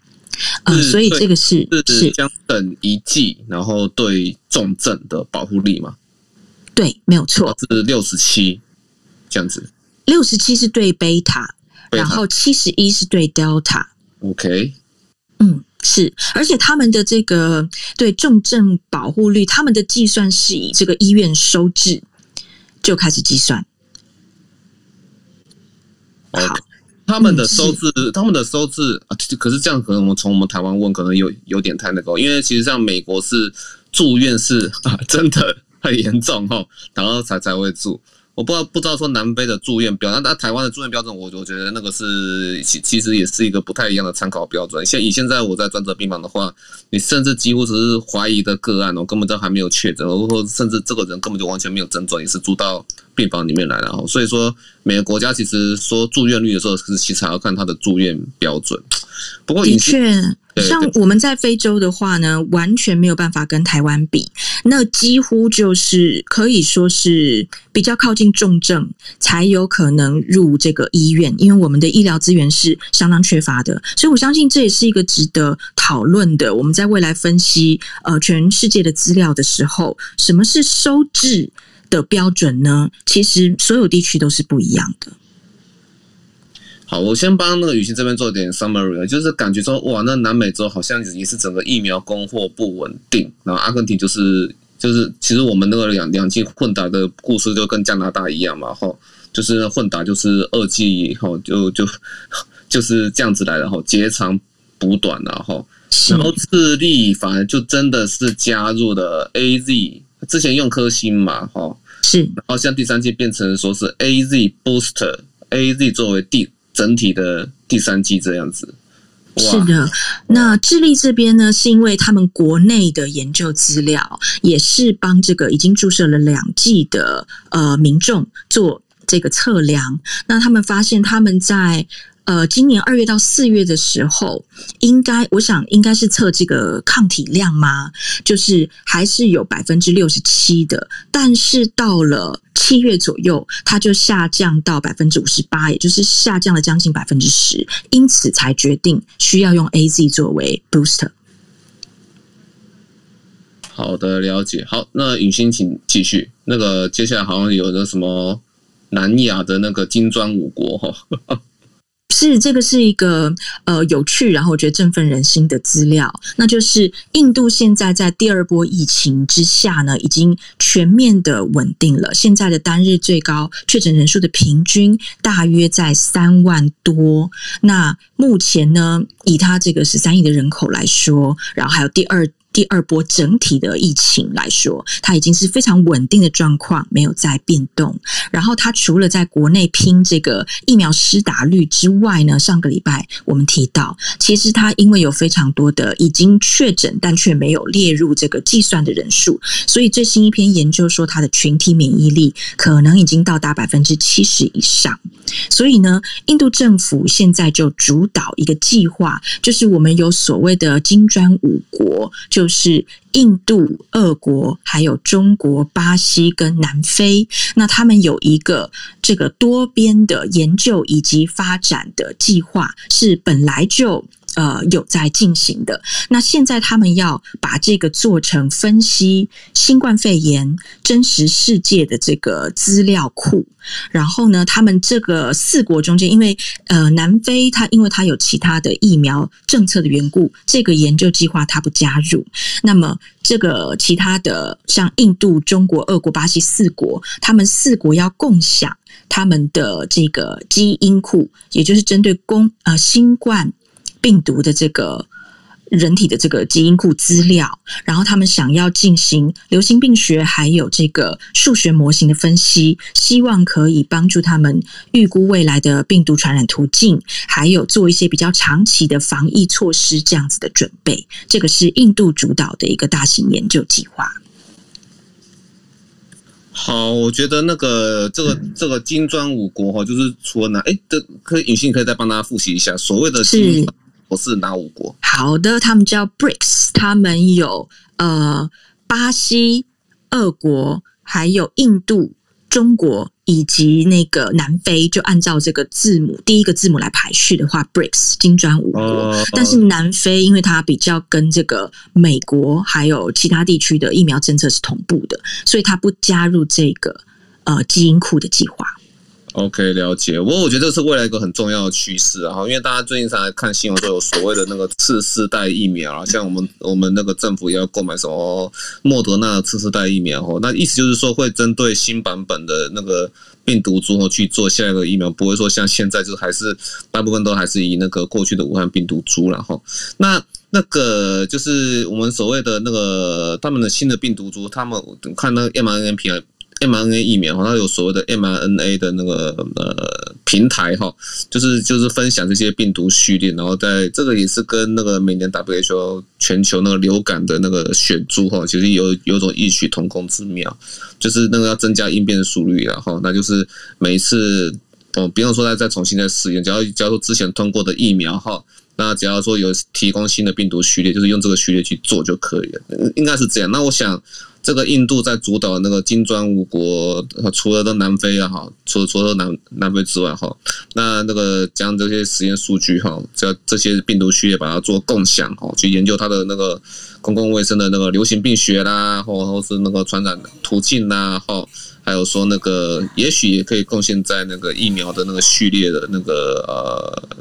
呃，所以这个是是将等一剂，然后对重症的保护力吗？对，没有错，是六十七这样子。六十七是对贝塔，然后七十一是对 Delta。OK，嗯，是，而且他们的这个对重症保护率，他们的计算是以这个医院收治就开始计算。Okay. 好，他们的收治，嗯、他们的收治啊，可是这样可能我们从我们台湾问，可能有有点太那个，因为其实像美国是住院是啊，真的。很严重哦，然后才才会住。我不知道不知道说南非的住院标准，那台湾的住院标准，我我觉得那个是其其实也是一个不太一样的参考标准。现以现在我在专责病房的话，你甚至几乎只是怀疑的个案哦，根本都还没有确诊，或甚至这个人根本就完全没有症状，也是住到病房里面来了。所以说每个国家其实说住院率的时候，是其实还要看他的住院标准。不过的确，像我们在非洲的话呢，完全没有办法跟台湾比，那几乎就是可以说是比较靠近重症才有可能入这个医院，因为我们的医疗资源是相当缺乏的，所以我相信这也是一个值得讨论的。我们在未来分析呃全世界的资料的时候，什么是收治的标准呢？其实所有地区都是不一样的。好，我先帮那个雨欣这边做点 summary，就是感觉说，哇，那南美洲好像也是整个疫苗供货不稳定，然后阿根廷就是就是，其实我们那个两两季混打的故事就跟加拿大一样嘛，哈，就是混打就是二季以后就就 就是这样子来的，吼，截长补短，然后然后智利反而就真的是加入了 AZ，之前用科兴嘛，哈，是，然后像第三季变成说是 AZ booster，AZ 作为第整体的第三季这样子，是的。那智利这边呢，是因为他们国内的研究资料也是帮这个已经注射了两剂的呃民众做这个测量，那他们发现他们在。呃，今年二月到四月的时候，应该我想应该是测这个抗体量吗？就是还是有百分之六十七的，但是到了七月左右，它就下降到百分之五十八，也就是下降了将近百分之十，因此才决定需要用 AZ 作为 booster。好的，了解。好，那允欣请继续。那个接下来好像有个什么南亚的那个金砖五国哈。是这个是一个呃有趣，然后我觉得振奋人心的资料，那就是印度现在在第二波疫情之下呢，已经全面的稳定了。现在的单日最高确诊人数的平均大约在三万多。那目前呢，以他这个十三亿的人口来说，然后还有第二。第二波整体的疫情来说，它已经是非常稳定的状况，没有再变动。然后，它除了在国内拼这个疫苗施打率之外呢，上个礼拜我们提到，其实它因为有非常多的已经确诊但却没有列入这个计算的人数，所以最新一篇研究说，它的群体免疫力可能已经到达百分之七十以上。所以呢，印度政府现在就主导一个计划，就是我们有所谓的金砖五国，就是印度、俄国、还有中国、巴西跟南非。那他们有一个这个多边的研究以及发展的计划，是本来就。呃，有在进行的。那现在他们要把这个做成分析新冠肺炎真实世界的这个资料库。然后呢，他们这个四国中间，因为呃，南非它因为它有其他的疫苗政策的缘故，这个研究计划它不加入。那么这个其他的像印度、中国、俄国、巴西四国，他们四国要共享他们的这个基因库，也就是针对公呃新冠。病毒的这个人体的这个基因库资料，然后他们想要进行流行病学还有这个数学模型的分析，希望可以帮助他们预估未来的病毒传染途径，还有做一些比较长期的防疫措施这样子的准备。这个是印度主导的一个大型研究计划。好，我觉得那个这个这个金砖五国哈，就是除了哪哎，这可以允欣可以再帮大家复习一下所谓的金砖。我是哪五国？好的，他们叫 BRICS，他们有呃巴西、俄国，还有印度、中国以及那个南非，就按照这个字母第一个字母来排序的话，BRICS 金砖五国。哦、但是南非因为它比较跟这个美国还有其他地区的疫苗政策是同步的，所以它不加入这个呃基因库的计划。OK，了解。不过我觉得这是未来一个很重要的趋势啊，因为大家最近常来看新闻，都有所谓的那个次世代疫苗啊，像我们我们那个政府也要购买什么莫德纳的次世代疫苗哦。那意思就是说，会针对新版本的那个病毒株去做下一个疫苗，不会说像现在就还是大部分都还是以那个过去的武汉病毒株了哈。那那个就是我们所谓的那个他们的新的病毒株，他们看那个 mRNA。mRNA 疫苗哈，它有所谓的 mRNA 的那个呃平台哈，就是就是分享这些病毒序列，然后在这个也是跟那个每年 WHO 全球那个流感的那个选株哈，其实有有种异曲同工之妙，就是那个要增加应变速率然后，那就是每一次哦，比方说再再重新再试验，假如假如之前通过的疫苗哈。那只要说有提供新的病毒序列，就是用这个序列去做就可以了，应该是这样。那我想。这个印度在主导那个金砖五国，除了的南非啊哈，除了除了南南非之外哈，那那个将这些实验数据哈，这这些病毒序列把它做共享哈，去研究它的那个公共卫生的那个流行病学啦，或或是那个传染途径啦哈，还有说那个也许也可以贡献在那个疫苗的那个序列的那个呃。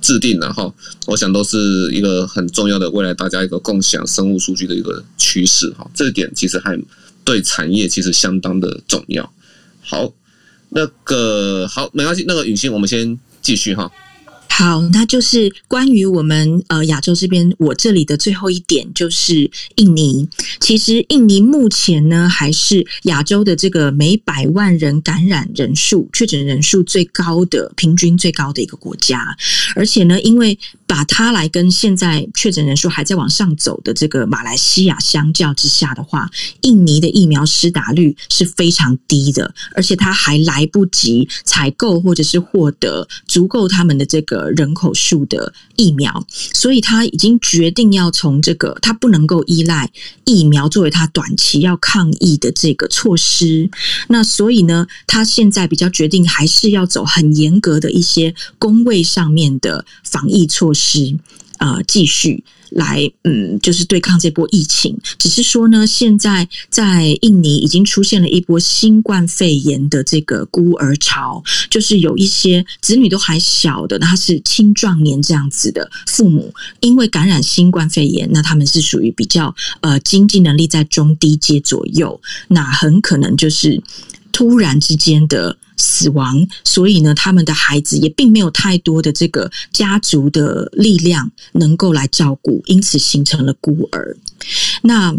制定，然后我想都是一个很重要的未来大家一个共享生物数据的一个趋势哈，这点其实还对产业其实相当的重要。好，那个好没关系，那个雨欣，我们先继续哈。好，那就是关于我们呃亚洲这边，我这里的最后一点就是印尼。其实印尼目前呢，还是亚洲的这个每百万人感染人数、确诊人数最高的、平均最高的一个国家。而且呢，因为把它来跟现在确诊人数还在往上走的这个马来西亚相较之下的话，印尼的疫苗施打率是非常低的，而且它还来不及采购或者是获得足够他们的这个。人口数的疫苗，所以他已经决定要从这个，他不能够依赖疫苗作为他短期要抗疫的这个措施。那所以呢，他现在比较决定还是要走很严格的一些工位上面的防疫措施，是啊、继续。来，嗯，就是对抗这波疫情。只是说呢，现在在印尼已经出现了一波新冠肺炎的这个孤儿潮，就是有一些子女都还小的，他是青壮年这样子的父母，因为感染新冠肺炎，那他们是属于比较呃经济能力在中低阶左右，那很可能就是突然之间的。死亡，所以呢，他们的孩子也并没有太多的这个家族的力量能够来照顾，因此形成了孤儿。那。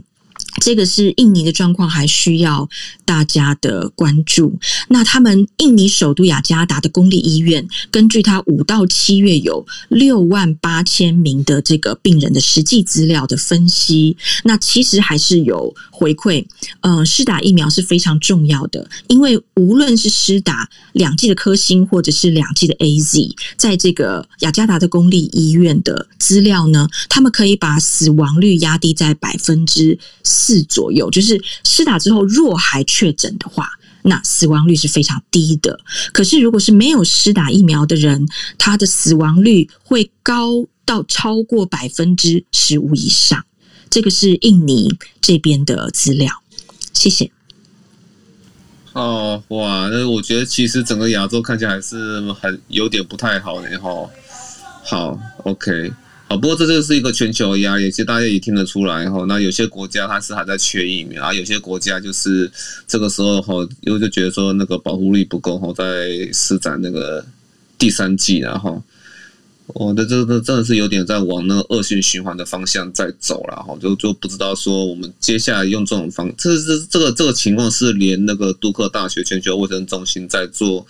这个是印尼的状况，还需要大家的关注。那他们印尼首都雅加达的公立医院，根据他五到七月有六万八千名的这个病人的实际资料的分析，那其实还是有回馈。呃，施打疫苗是非常重要的，因为无论是施打两剂的科兴，或者是两剂的 AZ，在这个雅加达的公立医院的资料呢，他们可以把死亡率压低在百分之四左右，就是施打之后若还确诊的话，那死亡率是非常低的。可是如果是没有施打疫苗的人，他的死亡率会高到超过百分之十五以上。这个是印尼这边的资料。谢谢。哦，哇，那我觉得其实整个亚洲看起来还是很有点不太好的哈。好，OK。啊，不过这就是一个全球压力，其实大家也听得出来哈。那有些国家它是还在缺疫苗，啊，有些国家就是这个时候哈，因为就觉得说那个保护力不够哈，在施展那个第三剂，然后，我的这这真的是有点在往那个恶性循环的方向在走了哈，就就不知道说我们接下来用这种方，这是这个这个情况是连那个杜克大学全球卫生中心在做。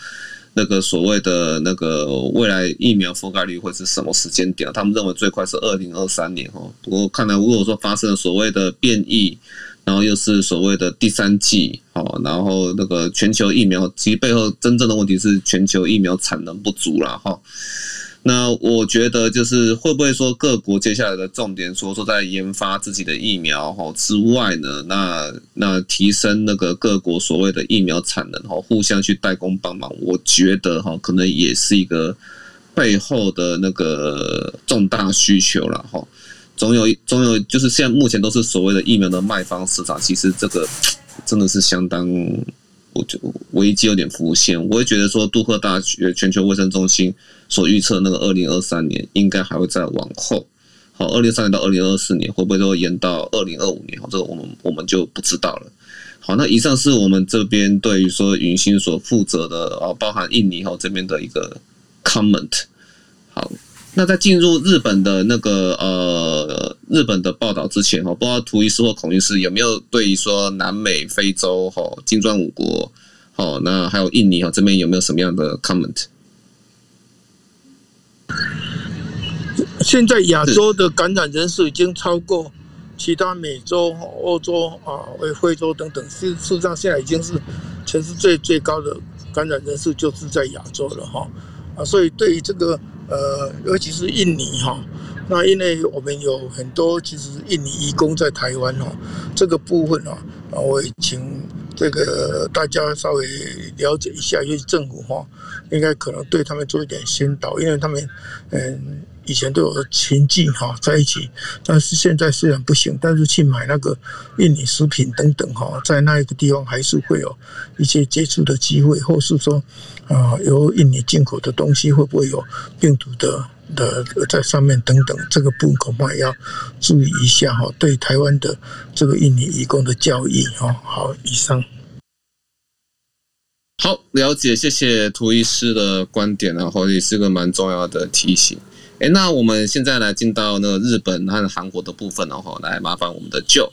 那个所谓的那个未来疫苗覆盖率会是什么时间点？他们认为最快是二零二三年哦。不过看来，如果说发生了所谓的变异，然后又是所谓的第三季，哦，然后那个全球疫苗，其实背后真正的问题是全球疫苗产能不足了哈。那我觉得就是会不会说各国接下来的重点说说在研发自己的疫苗哈之外呢？那那提升那个各国所谓的疫苗产能哈，互相去代工帮忙，我觉得哈可能也是一个背后的那个重大需求了哈。总有 总有就是现在目前都是所谓的疫苗的卖方市场，其实这个 真的是相当。我就危机有点浮现，我会觉得说，杜克大学全球卫生中心所预测那个二零二三年应该还会再往后，好，二零三年到二零二四年会不会都延到二零二五年？好，这个我们我们就不知道了。好，那以上是我们这边对于说允欣所负责的啊，包含印尼哈这边的一个 comment。好。那在进入日本的那个呃日本的报道之前哈，不知道图医师或孔医师有没有对于说南美、非洲哈金砖五国，好，那还有印尼哈这边有没有什么样的 comment？现在亚洲的感染人数已经超过其他美洲、欧洲啊、非洲等等，事事实上现在已经是全世界最高的感染人数就是在亚洲了哈啊，所以对于这个。呃，尤其是印尼哈。那因为我们有很多其实印尼移工在台湾哦，这个部分哦，我也请这个大家稍微了解一下，因为政府哈，应该可能对他们做一点先导，因为他们嗯以前都有亲戚哈在一起，但是现在虽然不行，但是去买那个印尼食品等等哈，在那一个地方还是会有一些接触的机会，或是说啊由印尼进口的东西会不会有病毒的？的在上面等等，这个部分恐怕要注意一下哈。对台湾的这个印尼移工的教育哦，好，以上。好，了解，谢谢涂医师的观点，然后也是个蛮重要的提醒。哎，那我们现在来进到那个日本和韩国的部分，然后来麻烦我们的舅。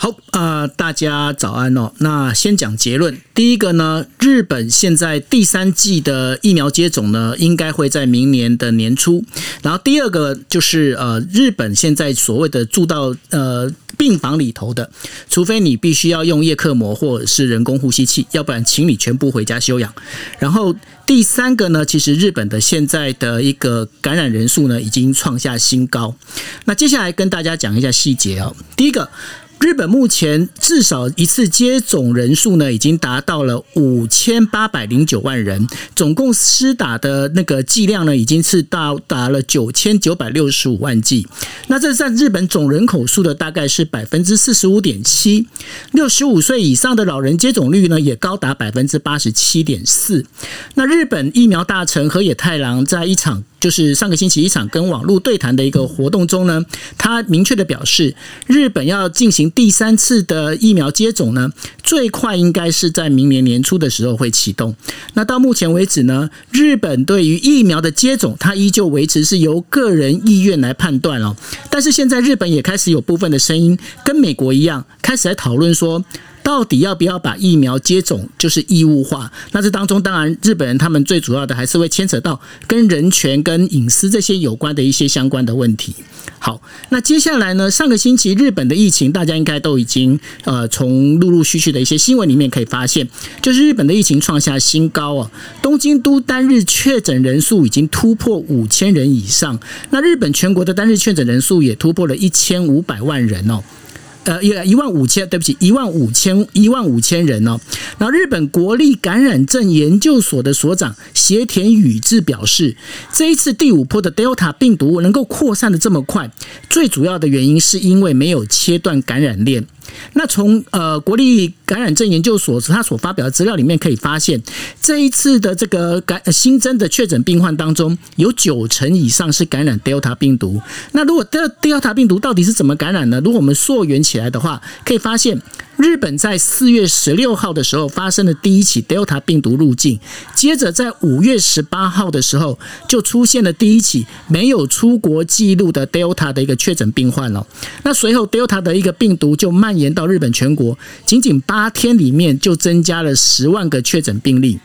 好啊、大家早安哦。那先讲结论。第一个呢，日本现在第三季的疫苗接种呢，应该会在明年的年初。然后第二个就是呃，日本现在所谓的住到呃病房里头的，除非你必须要用叶克膜或者是人工呼吸器，要不然请你全部回家休养。然后第三个呢，其实日本的现在的一个感染人数呢，已经创下新高。那接下来跟大家讲一下细节哦。第一个。日本目前至少一次接种人数呢，已经达到了五千八百零九万人，总共施打的那个剂量呢，已经是到达了九千九百六十五万剂。那这占日本总人口数的大概是百分之四十五点七。六十五岁以上的老人接种率呢，也高达百分之八十七点四。那日本疫苗大臣河野太郎在一场。就是上个星期一场跟网络对谈的一个活动中呢，他明确的表示，日本要进行第三次的疫苗接种呢，最快应该是在明年年初的时候会启动。那到目前为止呢，日本对于疫苗的接种，它依旧维持是由个人意愿来判断哦。但是现在日本也开始有部分的声音跟美国一样，开始来讨论说。到底要不要把疫苗接种就是义务化？那这当中当然日本人他们最主要的还是会牵扯到跟人权、跟隐私这些有关的一些相关的问题。好，那接下来呢？上个星期日本的疫情，大家应该都已经呃从陆陆续续的一些新闻里面可以发现，就是日本的疫情创下新高哦。东京都单日确诊人数已经突破五千人以上，那日本全国的单日确诊人数也突破了一千五百万人哦。呃，一一万五千，对不起，一万五千一万五千人哦。那，日本国立感染症研究所的所长斜田宇治表示，这一次第五波的 Delta 病毒能够扩散的这么快，最主要的原因是因为没有切断感染链。那从呃国立感染症研究所他所发表的资料里面可以发现，这一次的这个感新增的确诊病患当中，有九成以上是感染 Delta 病毒。那如果 Delta 病毒到底是怎么感染呢？如果我们溯源起来的话，可以发现。日本在四月十六号的时候发生了第一起 Delta 病毒入境，接着在五月十八号的时候就出现了第一起没有出国记录的 Delta 的一个确诊病患了。那随后 Delta 的一个病毒就蔓延到日本全国，仅仅八天里面就增加了十万个确诊病例。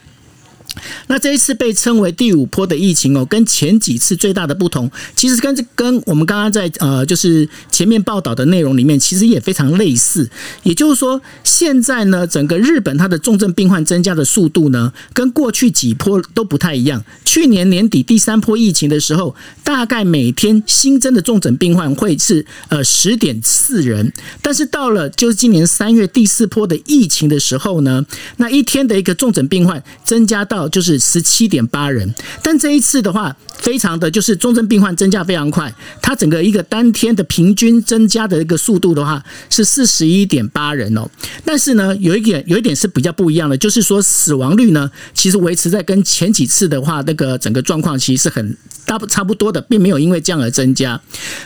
那这一次被称为第五波的疫情哦，跟前几次最大的不同，其实跟这跟我们刚刚在呃，就是前面报道的内容里面，其实也非常类似。也就是说，现在呢，整个日本它的重症病患增加的速度呢，跟过去几波都不太一样。去年年底第三波疫情的时候，大概每天新增的重症病患会是呃十点四人，但是到了就是今年三月第四波的疫情的时候呢，那一天的一个重症病患增加到。就是十七点八人，但这一次的话，非常的就是重症病患增加非常快，它整个一个当天的平均增加的一个速度的话是四十一点八人哦。但是呢，有一点有一点是比较不一样的，就是说死亡率呢，其实维持在跟前几次的话，那个整个状况其实是很大不差不多的，并没有因为这样而增加。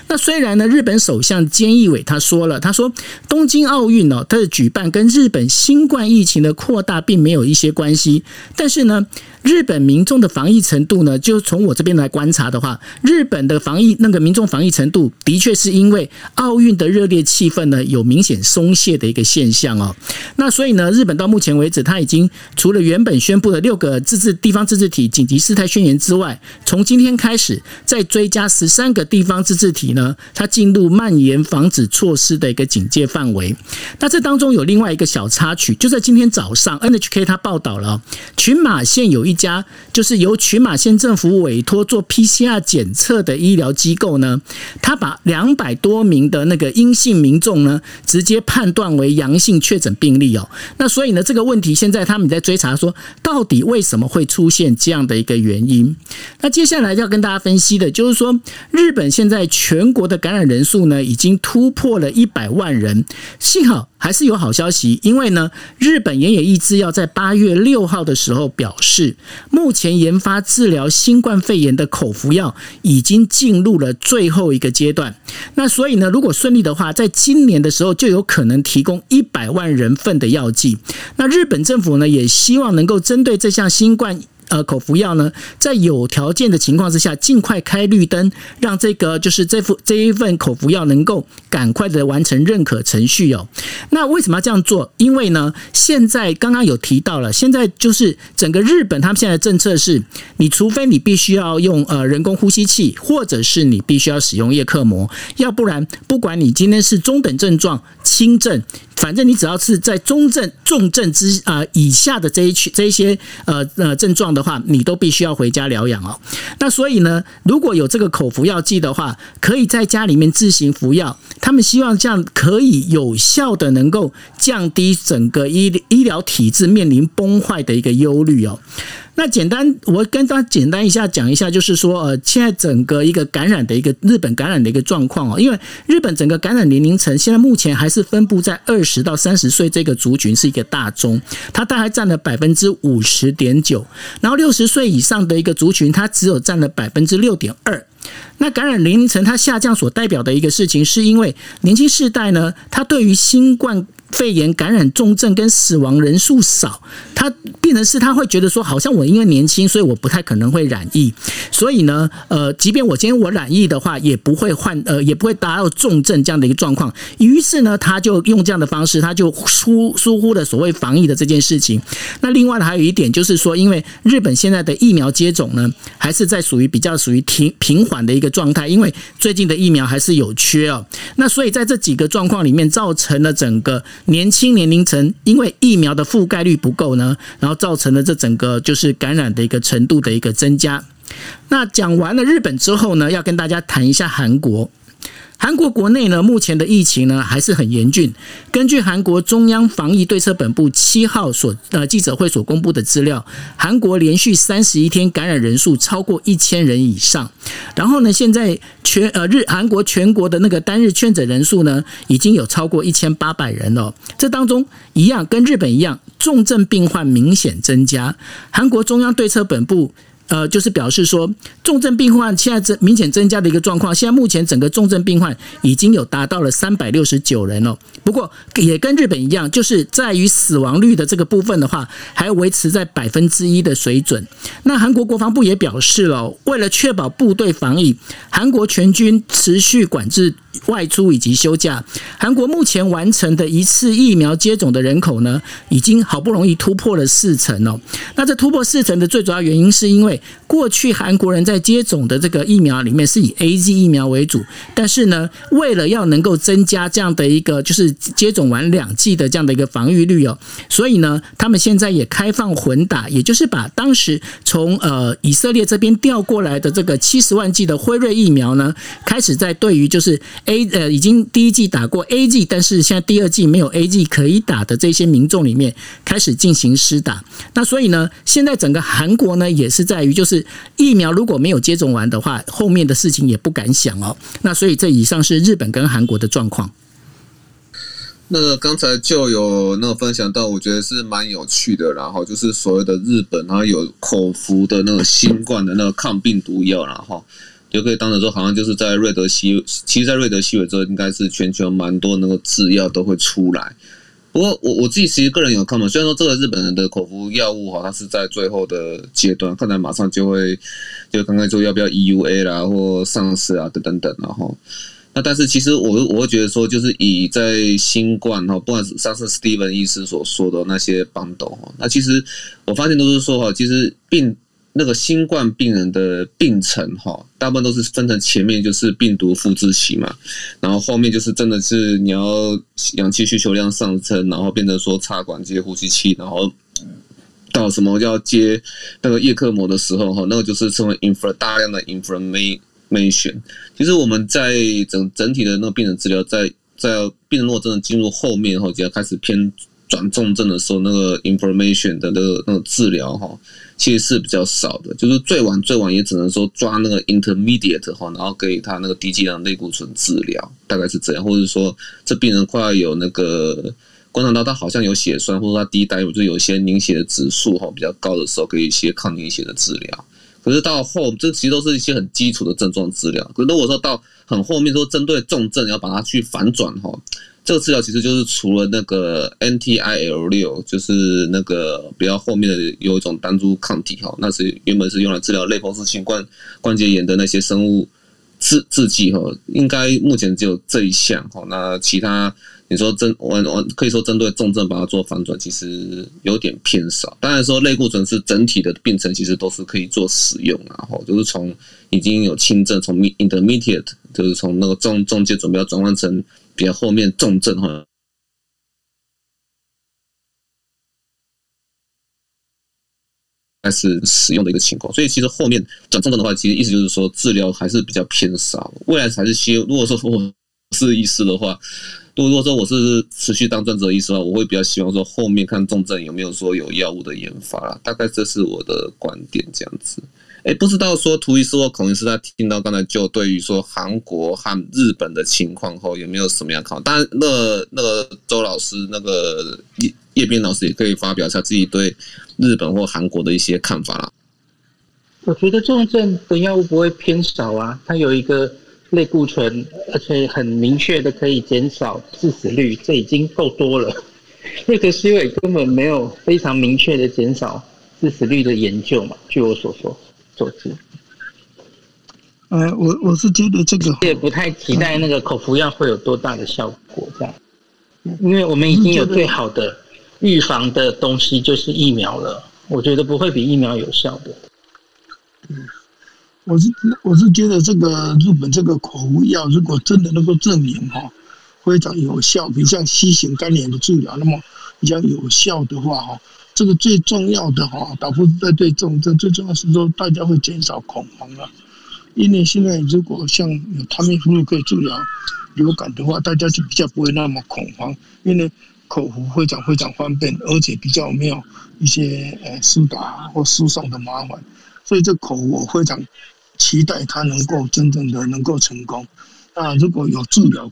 那虽然呢，日本首相菅义伟他说了，他说东京奥运哦，它的举办跟日本新冠疫情的扩大并没有一些关系，但是呢。日本民众的防疫程度呢，就从我这边来观察的话，日本的防疫那个民众防疫程度，的确是因为奥运的热烈气氛呢，有明显松懈的一个现象哦。那所以呢，日本到目前为止，他已经除了原本宣布的六个自治地方自治体紧急事态宣言之外，从今天开始再追加十三个地方自治体呢，它进入蔓延防止措施的一个警戒范围。那这当中有另外一个小插曲，就在今天早上，NHK 他报道了群马县有一。家就是由群马县政府委托做 PCR 检测的医疗机构呢，他把两百多名的那个阴性民众呢，直接判断为阳性确诊病例哦。那所以呢，这个问题现在他们在追查说，到底为什么会出现这样的一个原因？那接下来要跟大家分析的就是说，日本现在全国的感染人数呢，已经突破了一百万人。幸好还是有好消息，因为呢，日本奄奄一息要在八月六号的时候表示，目前研发治疗新冠肺炎的口服药已经进入了最后一个阶段。那所以呢，如果顺利的话，在今年的时候就有可能提供一百万人份的药剂。那日本政府呢，也希望能够针对这项新冠。呃，口服药呢，在有条件的情况之下，尽快开绿灯，让这个就是这副这一份口服药能够赶快的完成认可程序哦。那为什么要这样做？因为呢，现在刚刚有提到了，现在就是整个日本他们现在的政策是，你除非你必须要用呃人工呼吸器，或者是你必须要使用叶克膜，要不然不管你今天是中等症状、轻症。反正你只要是在中症、重症之啊以下的这一区这一些呃呃症状的话，你都必须要回家疗养哦。那所以呢，如果有这个口服药剂的话，可以在家里面自行服药。他们希望这样可以有效的能够降低整个医医疗体制面临崩坏的一个忧虑哦。那简单，我跟大家简单一下讲一下，就是说，呃，现在整个一个感染的一个日本感染的一个状况哦，因为日本整个感染年龄层现在目前还是分布在二十到三十岁这个族群是一个大宗，它大概占了百分之五十点九，然后六十岁以上的一个族群，它只有占了百分之六点二。那感染年龄层它下降所代表的一个事情，是因为年轻世代呢，它对于新冠。肺炎感染重症跟死亡人数少，他病人是他会觉得说，好像我因为年轻，所以我不太可能会染疫，所以呢，呃，即便我今天我染疫的话，也不会患呃，也不会达到重症这样的一个状况。于是呢，他就用这样的方式，他就疏疏忽了所谓防疫的这件事情。那另外呢，还有一点就是说，因为日本现在的疫苗接种呢，还是在属于比较属于平平缓的一个状态，因为最近的疫苗还是有缺哦。那所以在这几个状况里面，造成了整个。年轻年龄层因为疫苗的覆盖率不够呢，然后造成了这整个就是感染的一个程度的一个增加。那讲完了日本之后呢，要跟大家谈一下韩国。韩国国内呢，目前的疫情呢还是很严峻。根据韩国中央防疫对策本部七号所呃记者会所公布的资料，韩国连续三十一天感染人数超过一千人以上。然后呢，现在全呃日韩国全国的那个单日确诊人数呢，已经有超过一千八百人了。这当中一样跟日本一样，重症病患明显增加。韩国中央对策本部。呃，就是表示说，重症病患现在增明显增加的一个状况。现在目前整个重症病患已经有达到了三百六十九人了。不过也跟日本一样，就是在于死亡率的这个部分的话，还维持在百分之一的水准。那韩国国防部也表示了，为了确保部队防疫，韩国全军持续管制外出以及休假。韩国目前完成的一次疫苗接种的人口呢，已经好不容易突破了四成哦。那这突破四成的最主要原因是因为。过去韩国人在接种的这个疫苗里面是以 AZ 疫苗为主，但是呢，为了要能够增加这样的一个就是接种完两剂的这样的一个防御率哦，所以呢，他们现在也开放混打，也就是把当时从呃以色列这边调过来的这个七十万剂的辉瑞疫苗呢，开始在对于就是 A 呃已经第一剂打过 AZ，但是现在第二剂没有 AZ 可以打的这些民众里面开始进行施打。那所以呢，现在整个韩国呢也是在于就是疫苗如果没有接种完的话，后面的事情也不敢想哦。那所以这以上是日本跟韩国的状况。那刚才就有那个分享到，我觉得是蛮有趣的。然后就是所谓的日本，然后有口服的那个新冠的那个抗病毒药，然后就可以当着说，好像就是在瑞德西，其实，在瑞德西韦州应该是全球蛮多那个制药都会出来。不过我我自己其实个人有看嘛，虽然说这个日本人的口服药物哈，它是在最后的阶段，看来马上就会就刚刚说要不要 EUA 啦或上市啊等等等，然后那但是其实我我会觉得说，就是以在新冠哈，不管是上次 Steven 医师所说的那些 bundle 哈，那其实我发现都是说哈，其实病。那个新冠病人的病程哈，大部分都是分成前面就是病毒复制期嘛，然后后面就是真的是你要氧气需求量上升，然后变成说插管接呼吸器，然后。到什么要接那个叶克膜的时候哈，那个就是称为 infl 大量的 inflammation。其实我们在整整体的那个病人治疗，在在病人如果真的进入后面后，就要开始偏转重症的时候，那个 inflammation 的那个那个治疗哈，其实是比较少的。就是最晚最晚也只能说抓那个 intermediate 哈，然后给他那个低剂量类固醇治疗，大概是这样，或者说这病人快要有那个。观察到他好像有血栓，或者他第一代就有一些凝血的指数哈比较高的时候，给一些抗凝血的治疗。可是到后，这其实都是一些很基础的症状治疗。可是如果说到很后面，说针对重症要把它去反转哈，这个治疗其实就是除了那个 NTIL 六，就是那个比较后面的有一种单株抗体哈，那是原本是用来治疗类风湿性关关节炎的那些生物制制剂哈，应该目前只有这一项哈，那其他。你说针我我可以说针对重症把它做反转，其实有点偏少。当然说类固醇是整体的病程，其实都是可以做使用，然后就是从已经有轻症，从 intermediate 就是从那个中中阶准备要转换成比较后面重症哈，开始使用的一个情况。所以其实后面转重症的话，其实意思就是说治疗还是比较偏少。未来还是希，如果说我是医师的话。如果说我是持续当专职医师的话，我会比较希望说后面看重症有没有说有药物的研发，大概这是我的观点这样子。哎，不知道说涂医师或孔医师他听到刚才就对于说韩国和日本的情况后有没有什么样看法？当然，那、那个周老师、那个叶叶斌老师也可以发表一下自己对日本或韩国的一些看法啦。我觉得重症的药物不会偏少啊，它有一个。类固醇，而且很明确的可以减少致死率，这已经够多了。瑞克西韦根本没有非常明确的减少致死率的研究嘛？据我所说所知。呃，我我是觉得这个也不太期待那个口服药会有多大的效果，这样，因为我们已经有最好的预防的东西就是疫苗了，我觉得不会比疫苗有效的。嗯。我是我是觉得这个日本这个口服药，如果真的能够证明哈非常有效，比如像 C 型肝炎的治疗，那么比较有效的话哈，这个最重要的哈，打不是在对重症，最重要是说大家会减少恐慌了。因为现在如果像有他们服务可以治疗流感的话，大家就比较不会那么恐慌，因为口服非常非常方便，而且比较没有一些呃输打或输送的麻烦，所以这口服我非常。期待它能够真正的能够成功。那如果有治疗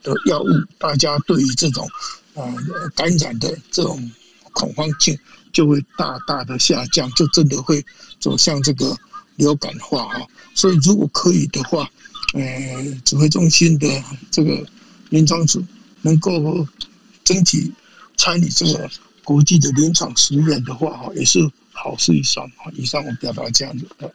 的药物，大家对于这种呃感染的这种恐慌性就会大大的下降，就真的会走向这个流感化哈。所以如果可以的话，呃，指挥中心的这个临床组能够整体参与这个国际的临床实验的话哈，也是好事一桩。以上我表达这样子的。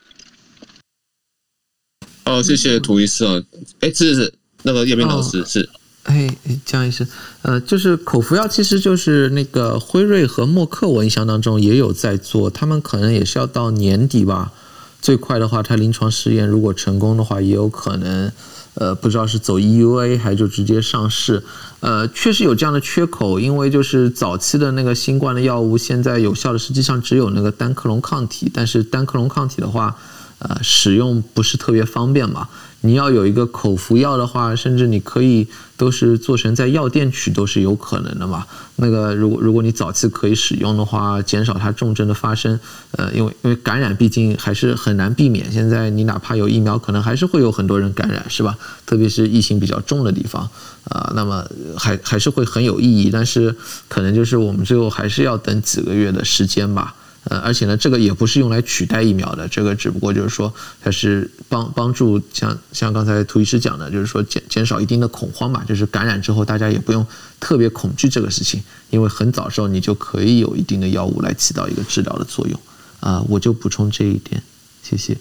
哦，谢谢涂医师啊！哎，是是那个叶斌老师、哦、是，哎，江医生，呃，就是口服药，其实就是那个辉瑞和默克，我印象当中也有在做，他们可能也是要到年底吧，最快的话，他临床试验如果成功的话，也有可能，呃，不知道是走 EUA 还是就直接上市，呃，确实有这样的缺口，因为就是早期的那个新冠的药物，现在有效的实际上只有那个单克隆抗体，但是单克隆抗体的话。呃，使用不是特别方便嘛？你要有一个口服药的话，甚至你可以都是做成在药店取都是有可能的嘛。那个如果如果你早期可以使用的话，减少它重症的发生。呃，因为因为感染毕竟还是很难避免。现在你哪怕有疫苗，可能还是会有很多人感染，是吧？特别是疫情比较重的地方啊，呃，那么还还是会很有意义。但是可能就是我们最后还是要等几个月的时间吧。呃，而且呢，这个也不是用来取代疫苗的，这个只不过就是说，它是帮帮助像像刚才涂医师讲的，就是说减减少一定的恐慌嘛，就是感染之后大家也不用特别恐惧这个事情，因为很早时候你就可以有一定的药物来起到一个治疗的作用。啊、我就补充这一点，谢谢。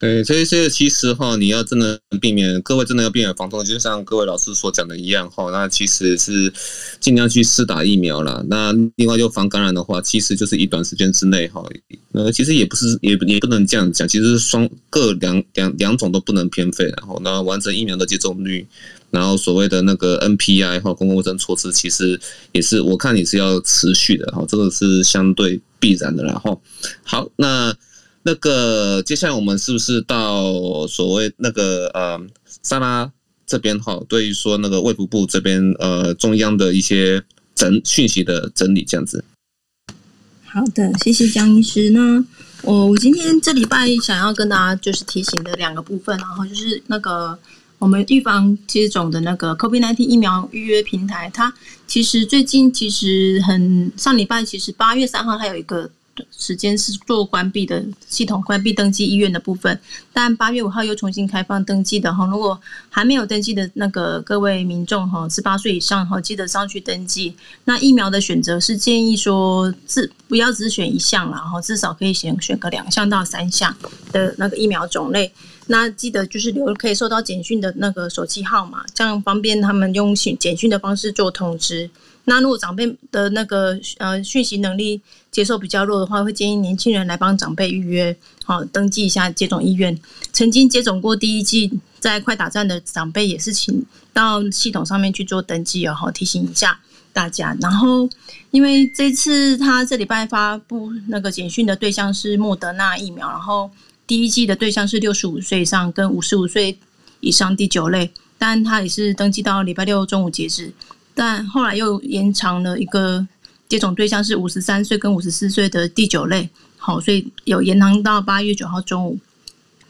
对，所以这个其实哈，你要真的避免，各位真的要避免防重，就像各位老师所讲的一样哈，那其实是尽量去试打疫苗了。那另外就防感染的话，其实就是一短时间之内哈，那其实也不是也也不能这样讲，其实双各两两两种都不能偏废，然后那完成疫苗的接种率，然后所谓的那个 NPI 哈，公共卫生措施其实也是我看也是要持续的哈，这个是相对必然的。然后，好，那那个接下来我们是不是到所谓那个呃，莎拉这边哈？对于说那个卫福部这边呃，中央的一些整讯息的整理这样子。好的，谢谢江医师。那我我今天这礼拜想要跟大家就是提醒的两个部分，然后就是那个我们预防接种的那个 COVID-19 疫苗预约平台，它其实最近其实很上礼拜，其实八月三号它有一个。时间是做关闭的系统关闭登记医院的部分，但八月五号又重新开放登记的哈。如果还没有登记的那个各位民众哈，十八岁以上哈，记得上去登记。那疫苗的选择是建议说，自不要只选一项啦，哈，至少可以选选个两项到三项的那个疫苗种类。那记得就是留可以收到简讯的那个手机号码，这样方便他们用简简讯的方式做通知。那如果长辈的那个呃讯息能力接受比较弱的话，会建议年轻人来帮长辈预约，好登记一下接种意愿。曾经接种过第一剂在快打站的长辈也是请到系统上面去做登记哦，好提醒一下大家。然后因为这次他这礼拜发布那个简讯的对象是莫德纳疫苗，然后第一季的对象是六十五岁以上跟五十五岁以上第九类，但他也是登记到礼拜六中午截止。但后来又延长了一个接种对象是五十三岁跟五十四岁的第九类，好，所以有延长到八月九号中午。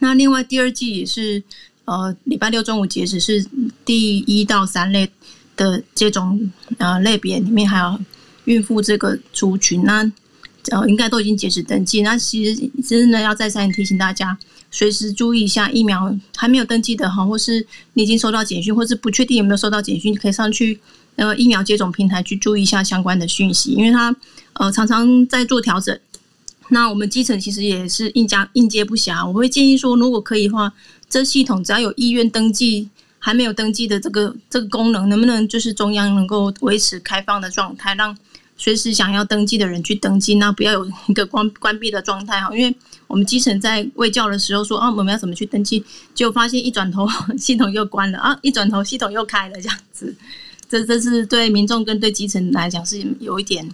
那另外第二季也是呃礼拜六中午截止，是第一到三类的接种呃类别里面还有孕妇这个族群，那呃应该都已经截止登记。那其实真的要再三提醒大家，随时注意一下疫苗还没有登记的哈，或是你已经收到简讯，或是不确定有没有收到简讯，可以上去。呃，疫苗接种平台去注意一下相关的讯息，因为它呃常常在做调整。那我们基层其实也是应加应接不暇。我会建议说，如果可以的话，这系统只要有意愿登记，还没有登记的这个这个功能，能不能就是中央能够维持开放的状态，让随时想要登记的人去登记，那不要有一个关关闭的状态哈。因为我们基层在卫教的时候说啊，我们要怎么去登记，就发现一转头系统又关了啊，一转头系统又开了这样子。这这是对民众跟对基层来讲是有一点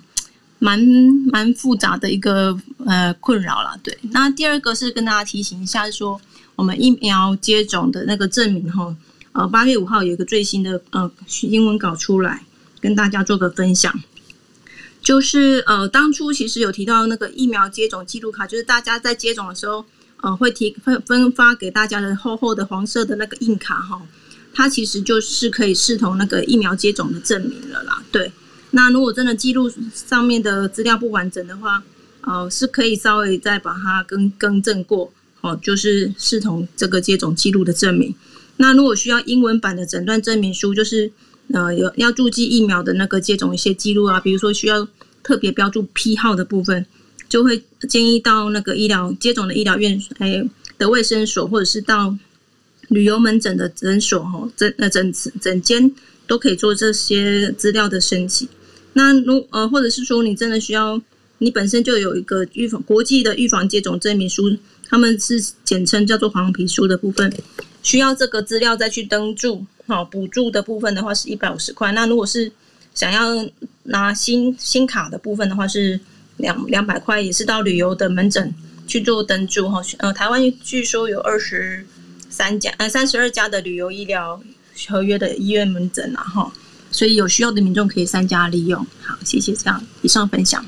蛮蛮复杂的一个呃困扰了，对。那第二个是跟大家提醒一下，说我们疫苗接种的那个证明哈，呃，八月五号有一个最新的呃英文稿出来，跟大家做个分享。就是呃，当初其实有提到那个疫苗接种记录卡，就是大家在接种的时候呃会提分分发给大家的厚厚的黄色的那个硬卡哈。它其实就是可以视同那个疫苗接种的证明了啦，对。那如果真的记录上面的资料不完整的话，呃，是可以稍微再把它更更正过，哦，就是视同这个接种记录的证明。那如果需要英文版的诊断证明书，就是呃有要注记疫苗的那个接种一些记录啊，比如说需要特别标注批号的部分，就会建议到那个医疗接种的医疗院哎的卫生所，或者是到。旅游门诊的诊所哈，诊呃诊诊间都可以做这些资料的申请。那如呃，或者是说你真的需要，你本身就有一个预防国际的预防接种证明书，他们是简称叫做黄皮书的部分，需要这个资料再去登注，好补助的部分的话是一百五十块。那如果是想要拿新新卡的部分的话是两两百块，也是到旅游的门诊去做登注哈。呃，台湾据说有二十。三家呃三十二家的旅游医疗合约的医院门诊啊哈，所以有需要的民众可以三家利用。好，谢谢这样以上分享。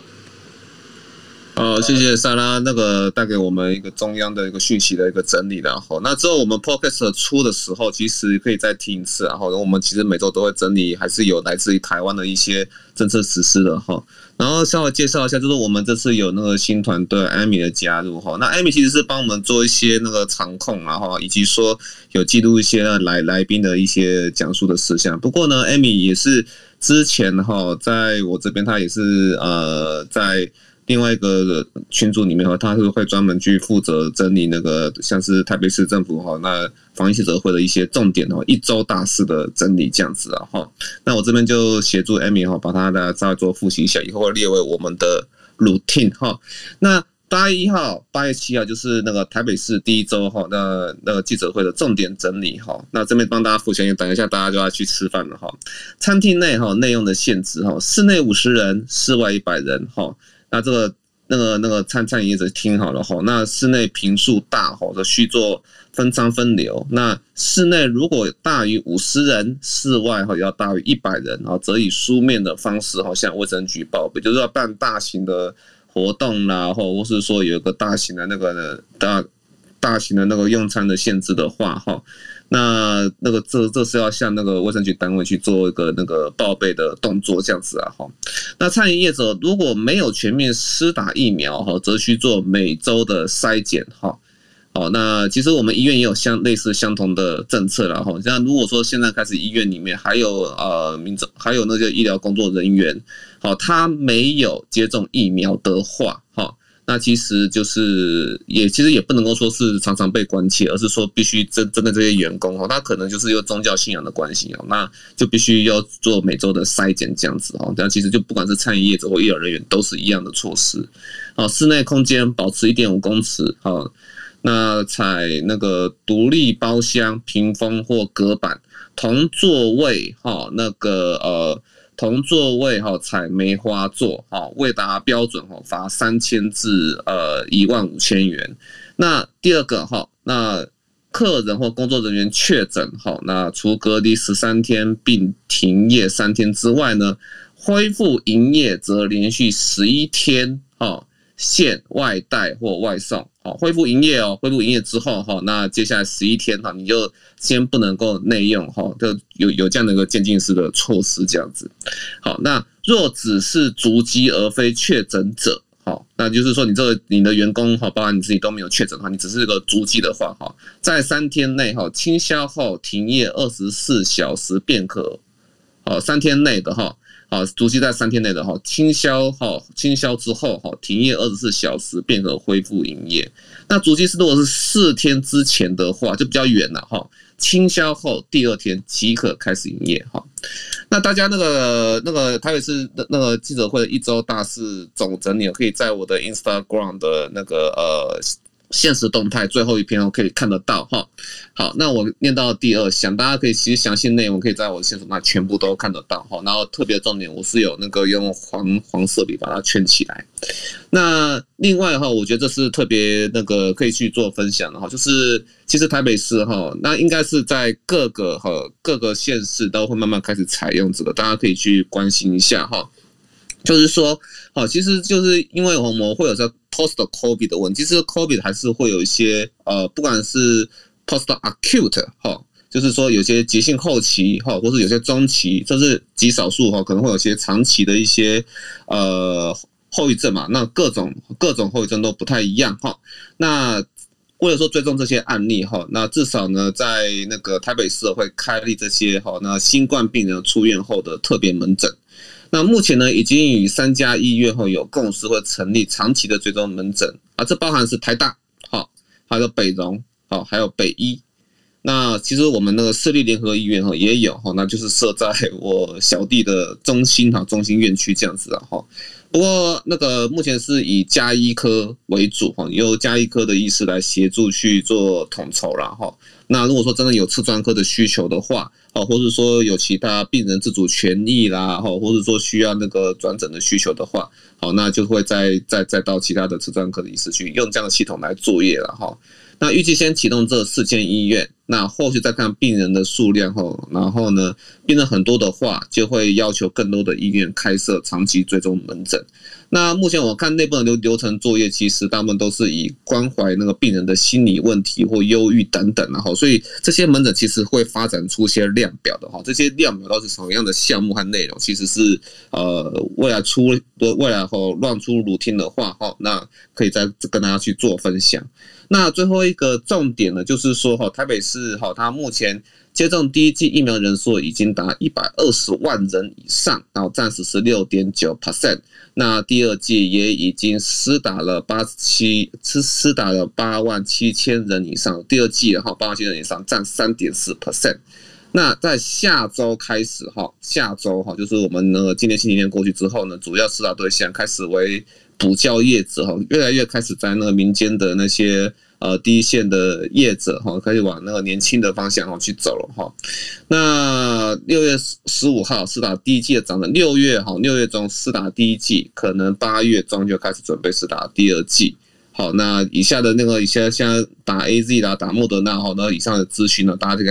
好，谢谢莎拉那个带给我们一个中央的一个讯息的一个整理，然后那之后我们 Podcast 出的时候，其实可以再听一次，然后我们其实每周都会整理，还是有来自于台湾的一些政策实施的哈。然后稍微介绍一下，就是我们这次有那个新团队 Amy 的加入哈。那 Amy 其实是帮我们做一些那个场控啊哈，以及说有记录一些来来宾的一些讲述的事项。不过呢，Amy 也是之前哈，在我这边，他也是呃在。另外一个群组里面哈，他是会专门去负责整理那个像是台北市政府哈那防疫记者会的一些重点哈，一周大事的整理这样子啊哈。那我这边就协助 Amy 哈，把他的再做复习一下，以后会列为我们的 routine 哈。那八月一号、八月七号就是那个台北市第一周哈，那那个记者会的重点整理哈。那这边帮大家复习，等一下大家就要去吃饭了哈。餐厅内哈内用的限制哈，室内五十人，室外一百人哈。那这个那个那个餐餐饮业者听好了哈，那室内平数大哈的需做分舱分流，那室内如果大于五十人，室外哈要大于一百人然后，则以书面的方式哈向卫生局报备，就是要办大型的活动啦，或或是说有一个大型的那个大大型的那个用餐的限制的话哈。那那个这这是要向那个卫生局单位去做一个那个报备的动作，这样子啊哈。那餐饮业者如果没有全面施打疫苗哈，则需做每周的筛检哈。好，那其实我们医院也有相类似相同的政策了哈。像如果说现在开始医院里面还有呃民众还有那些医疗工作人员，好，他没有接种疫苗的话哈。那其实就是也其实也不能够说是常常被关切，而是说必须针针对这些员工哦，他可能就是有宗教信仰的关系哦，那就必须要做每周的筛检这样子哦。但其实就不管是餐饮业者或医疗人员都是一样的措施。哦，室内空间保持一点五公尺哦，那采那个独立包厢、屏风或隔板，同座位哈，那个呃。同座位哈，采梅花座哈，未达标准哈，罚三千至呃一万五千元。那第二个哈，那客人或工作人员确诊哈，那除隔离十三天并停业三天之外呢，恢复营业则连续十一天哈。限外带或外送，好，恢复营业哦。恢复营业之后，哈，那接下来十一天，哈，你就先不能够内用，哈，就有有这样的一个渐进式的措施，这样子。好，那若只是足迹而非确诊者，好，那就是说你这个你的员工，哈，包括你自己都没有确诊，哈，你只是一个足迹的话，哈，在三天内，哈，清消后停业二十四小时便可，好，三天内的，哈。好，足迹在三天内的哈，清消哈，清消之后哈，停业二十四小时便可恢复营业。那足迹是如果是四天之前的话，就比较远了哈。清消后第二天即可开始营业哈。那大家那个那个台北市那那个记者会的一周大事总整理，可以在我的 Instagram 的那个呃。现实动态最后一篇我可以看得到哈，好，那我念到第二项，大家可以其实详细内容可以在我的限时那全部都看得到哈，然后特别重点我是有那个用黄黄色笔把它圈起来。那另外哈，我觉得这是特别那个可以去做分享的哈，就是其实台北市哈，那应该是在各个哈各个县市都会慢慢开始采用这个，大家可以去关心一下哈。就是说，好，其实就是因为我们会有这 post COVID 的问题，其实 COVID 还是会有一些呃，不管是 post acute 哈，就是说有些急性后期哈，或是有些中期，这是极少数哈，可能会有些长期的一些呃后遗症嘛。那各种各种后遗症都不太一样哈。那为了说追踪这些案例哈，那至少呢，在那个台北市会开立这些哈，那新冠病人出院后的特别门诊。那目前呢，已经与三家医院后有共识，会成立长期的追踪门诊啊，这包含是台大，好，还有北荣，好，还有北医。那其实我们那个市立联合医院哈也有哈，那就是设在我小弟的中心哈，中心院区这样子的哈。不过那个目前是以家医科为主哈，由家医科的医师来协助去做统筹了哈。那如果说真的有次专科的需求的话，哦，或者说有其他病人自主权益啦，哈，或者说需要那个转诊的需求的话，好，那就会再再再到其他的次专科的医师去用这样的系统来作业了哈。那预计先启动这四间医院，那后续再看病人的数量后，然后呢，病人很多的话，就会要求更多的医院开设长期追踪门诊。那目前我看内部的流流程作业，其实他们都是以关怀那个病人的心理问题或忧郁等等，然后所以这些门诊其实会发展出一些量表的哈。这些量表都是什么样的项目和内容？其实是呃，未来出未来后乱出如听的话哈，那可以再跟大家去做分享。那最后一个重点呢，就是说哈，台北市是哈，它目前接种第一剂疫苗人数已经达一百二十万人以上，然后占十十六点九 percent。那第二剂也已经施打了八七，是施打了八万七千人以上。第二剂哈，八万七千人以上占三点四 percent。那在下周开始哈，下周哈，就是我们那个今年星期天过去之后呢，主要施打对象开始为。补教业者哈，越来越开始在那个民间的那些呃第一线的业者哈，开始往那个年轻的方向哈去走了哈。那，六月十五号施打第一季的涨了，六月哈，六月中施打第一季，可能八月中就开始准备施打第二季。好，那以下的那个以下现在打 AZ 啦，打莫德纳哈，那以上的资讯呢，大家可以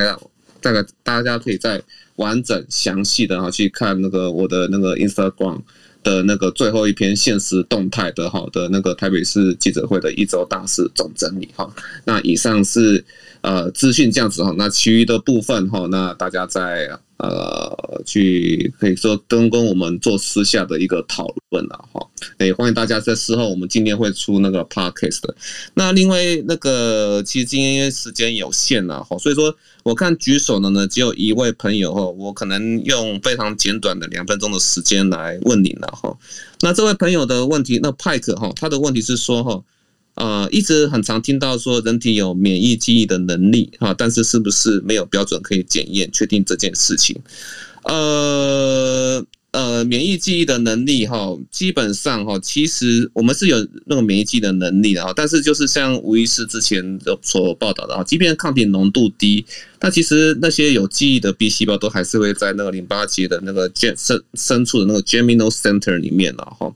大概大家可以再完整详细的哈去看那个我的那个 Instagram。的那个最后一篇现实动态的哈的那个台北市记者会的一周大事总整理哈，那以上是呃资讯这样子哈，那其余的部分哈，那大家在。呃，去可以说跟跟我们做私下的一个讨论了哈，也欢迎大家在事后，我们今天会出那个 podcast 的。那另外那个，其实今天因为时间有限了哈，所以说我看举手的呢只有一位朋友哈，我可能用非常简短的两分钟的时间来问你了哈。那这位朋友的问题，那派克哈，他的问题是说哈。呃，一直很常听到说人体有免疫记忆的能力啊，但是是不是没有标准可以检验确定这件事情？呃。呃，免疫记忆的能力哈，基本上哈，其实我们是有那个免疫记忆的能力的哈，但是就是像吴医师之前所报道的哈，即便抗体浓度低，那其实那些有记忆的 B 细胞都还是会在那个淋巴结的那个深深处的那个 germinal center 里面了哈。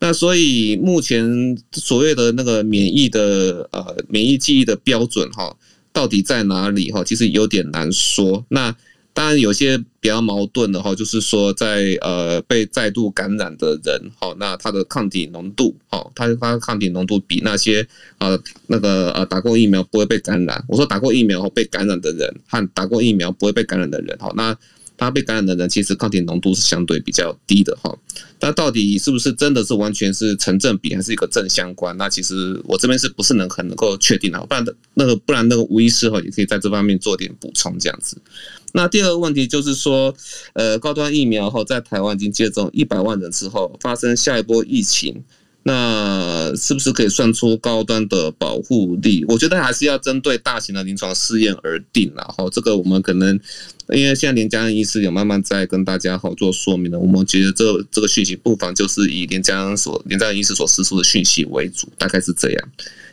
那所以目前所谓的那个免疫的呃免疫记忆的标准哈，到底在哪里哈？其实有点难说。那当然有些比较矛盾的哈，就是说在呃被再度感染的人，好，那他的抗体浓度，好，他他的抗体浓度比那些呃那个呃打过疫苗不会被感染，我说打过疫苗后被感染的人和打过疫苗不会被感染的人，好，那。他被感染的人其实抗体浓度是相对比较低的哈，那到底是不是真的是完全是成正比，还是一个正相关？那其实我这边是不是能很能够确定的？不然的那个不然那个吴医师哈也可以在这方面做点补充这样子。那第二个问题就是说，呃，高端疫苗后在台湾已经接种一百万人之后，发生下一波疫情。那是不是可以算出高端的保护力？我觉得还是要针对大型的临床试验而定。然后这个我们可能因为现在连家医师有慢慢在跟大家好做说明了。我们觉得这这个讯息不妨就是以连家所连家医师所释出的讯息为主，大概是这样。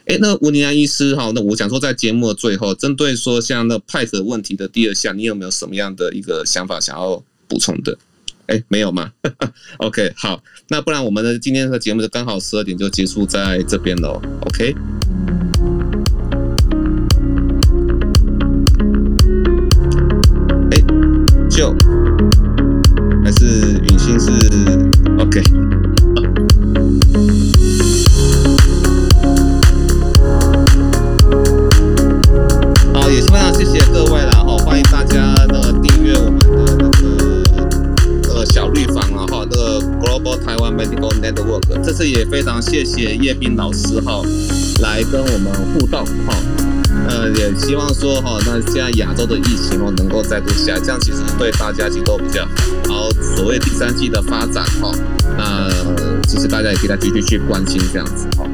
哎，那吴尼安医师哈，那我想说在节目的最后，针对说像那派的问题的第二项，你有没有什么样的一个想法想要补充的？哎，没有吗？OK，好，那不然我们的今天的节目就刚好十二点就结束在这边喽。OK，也非常谢谢叶斌老师哈，来跟我们互动哈，呃，也希望说哈，那现在亚洲的疫情哦能够再度下降，其实对大家其实都比较好。然后所谓第三季的发展哈，那其实大家也可以再继续去关心这样子哈。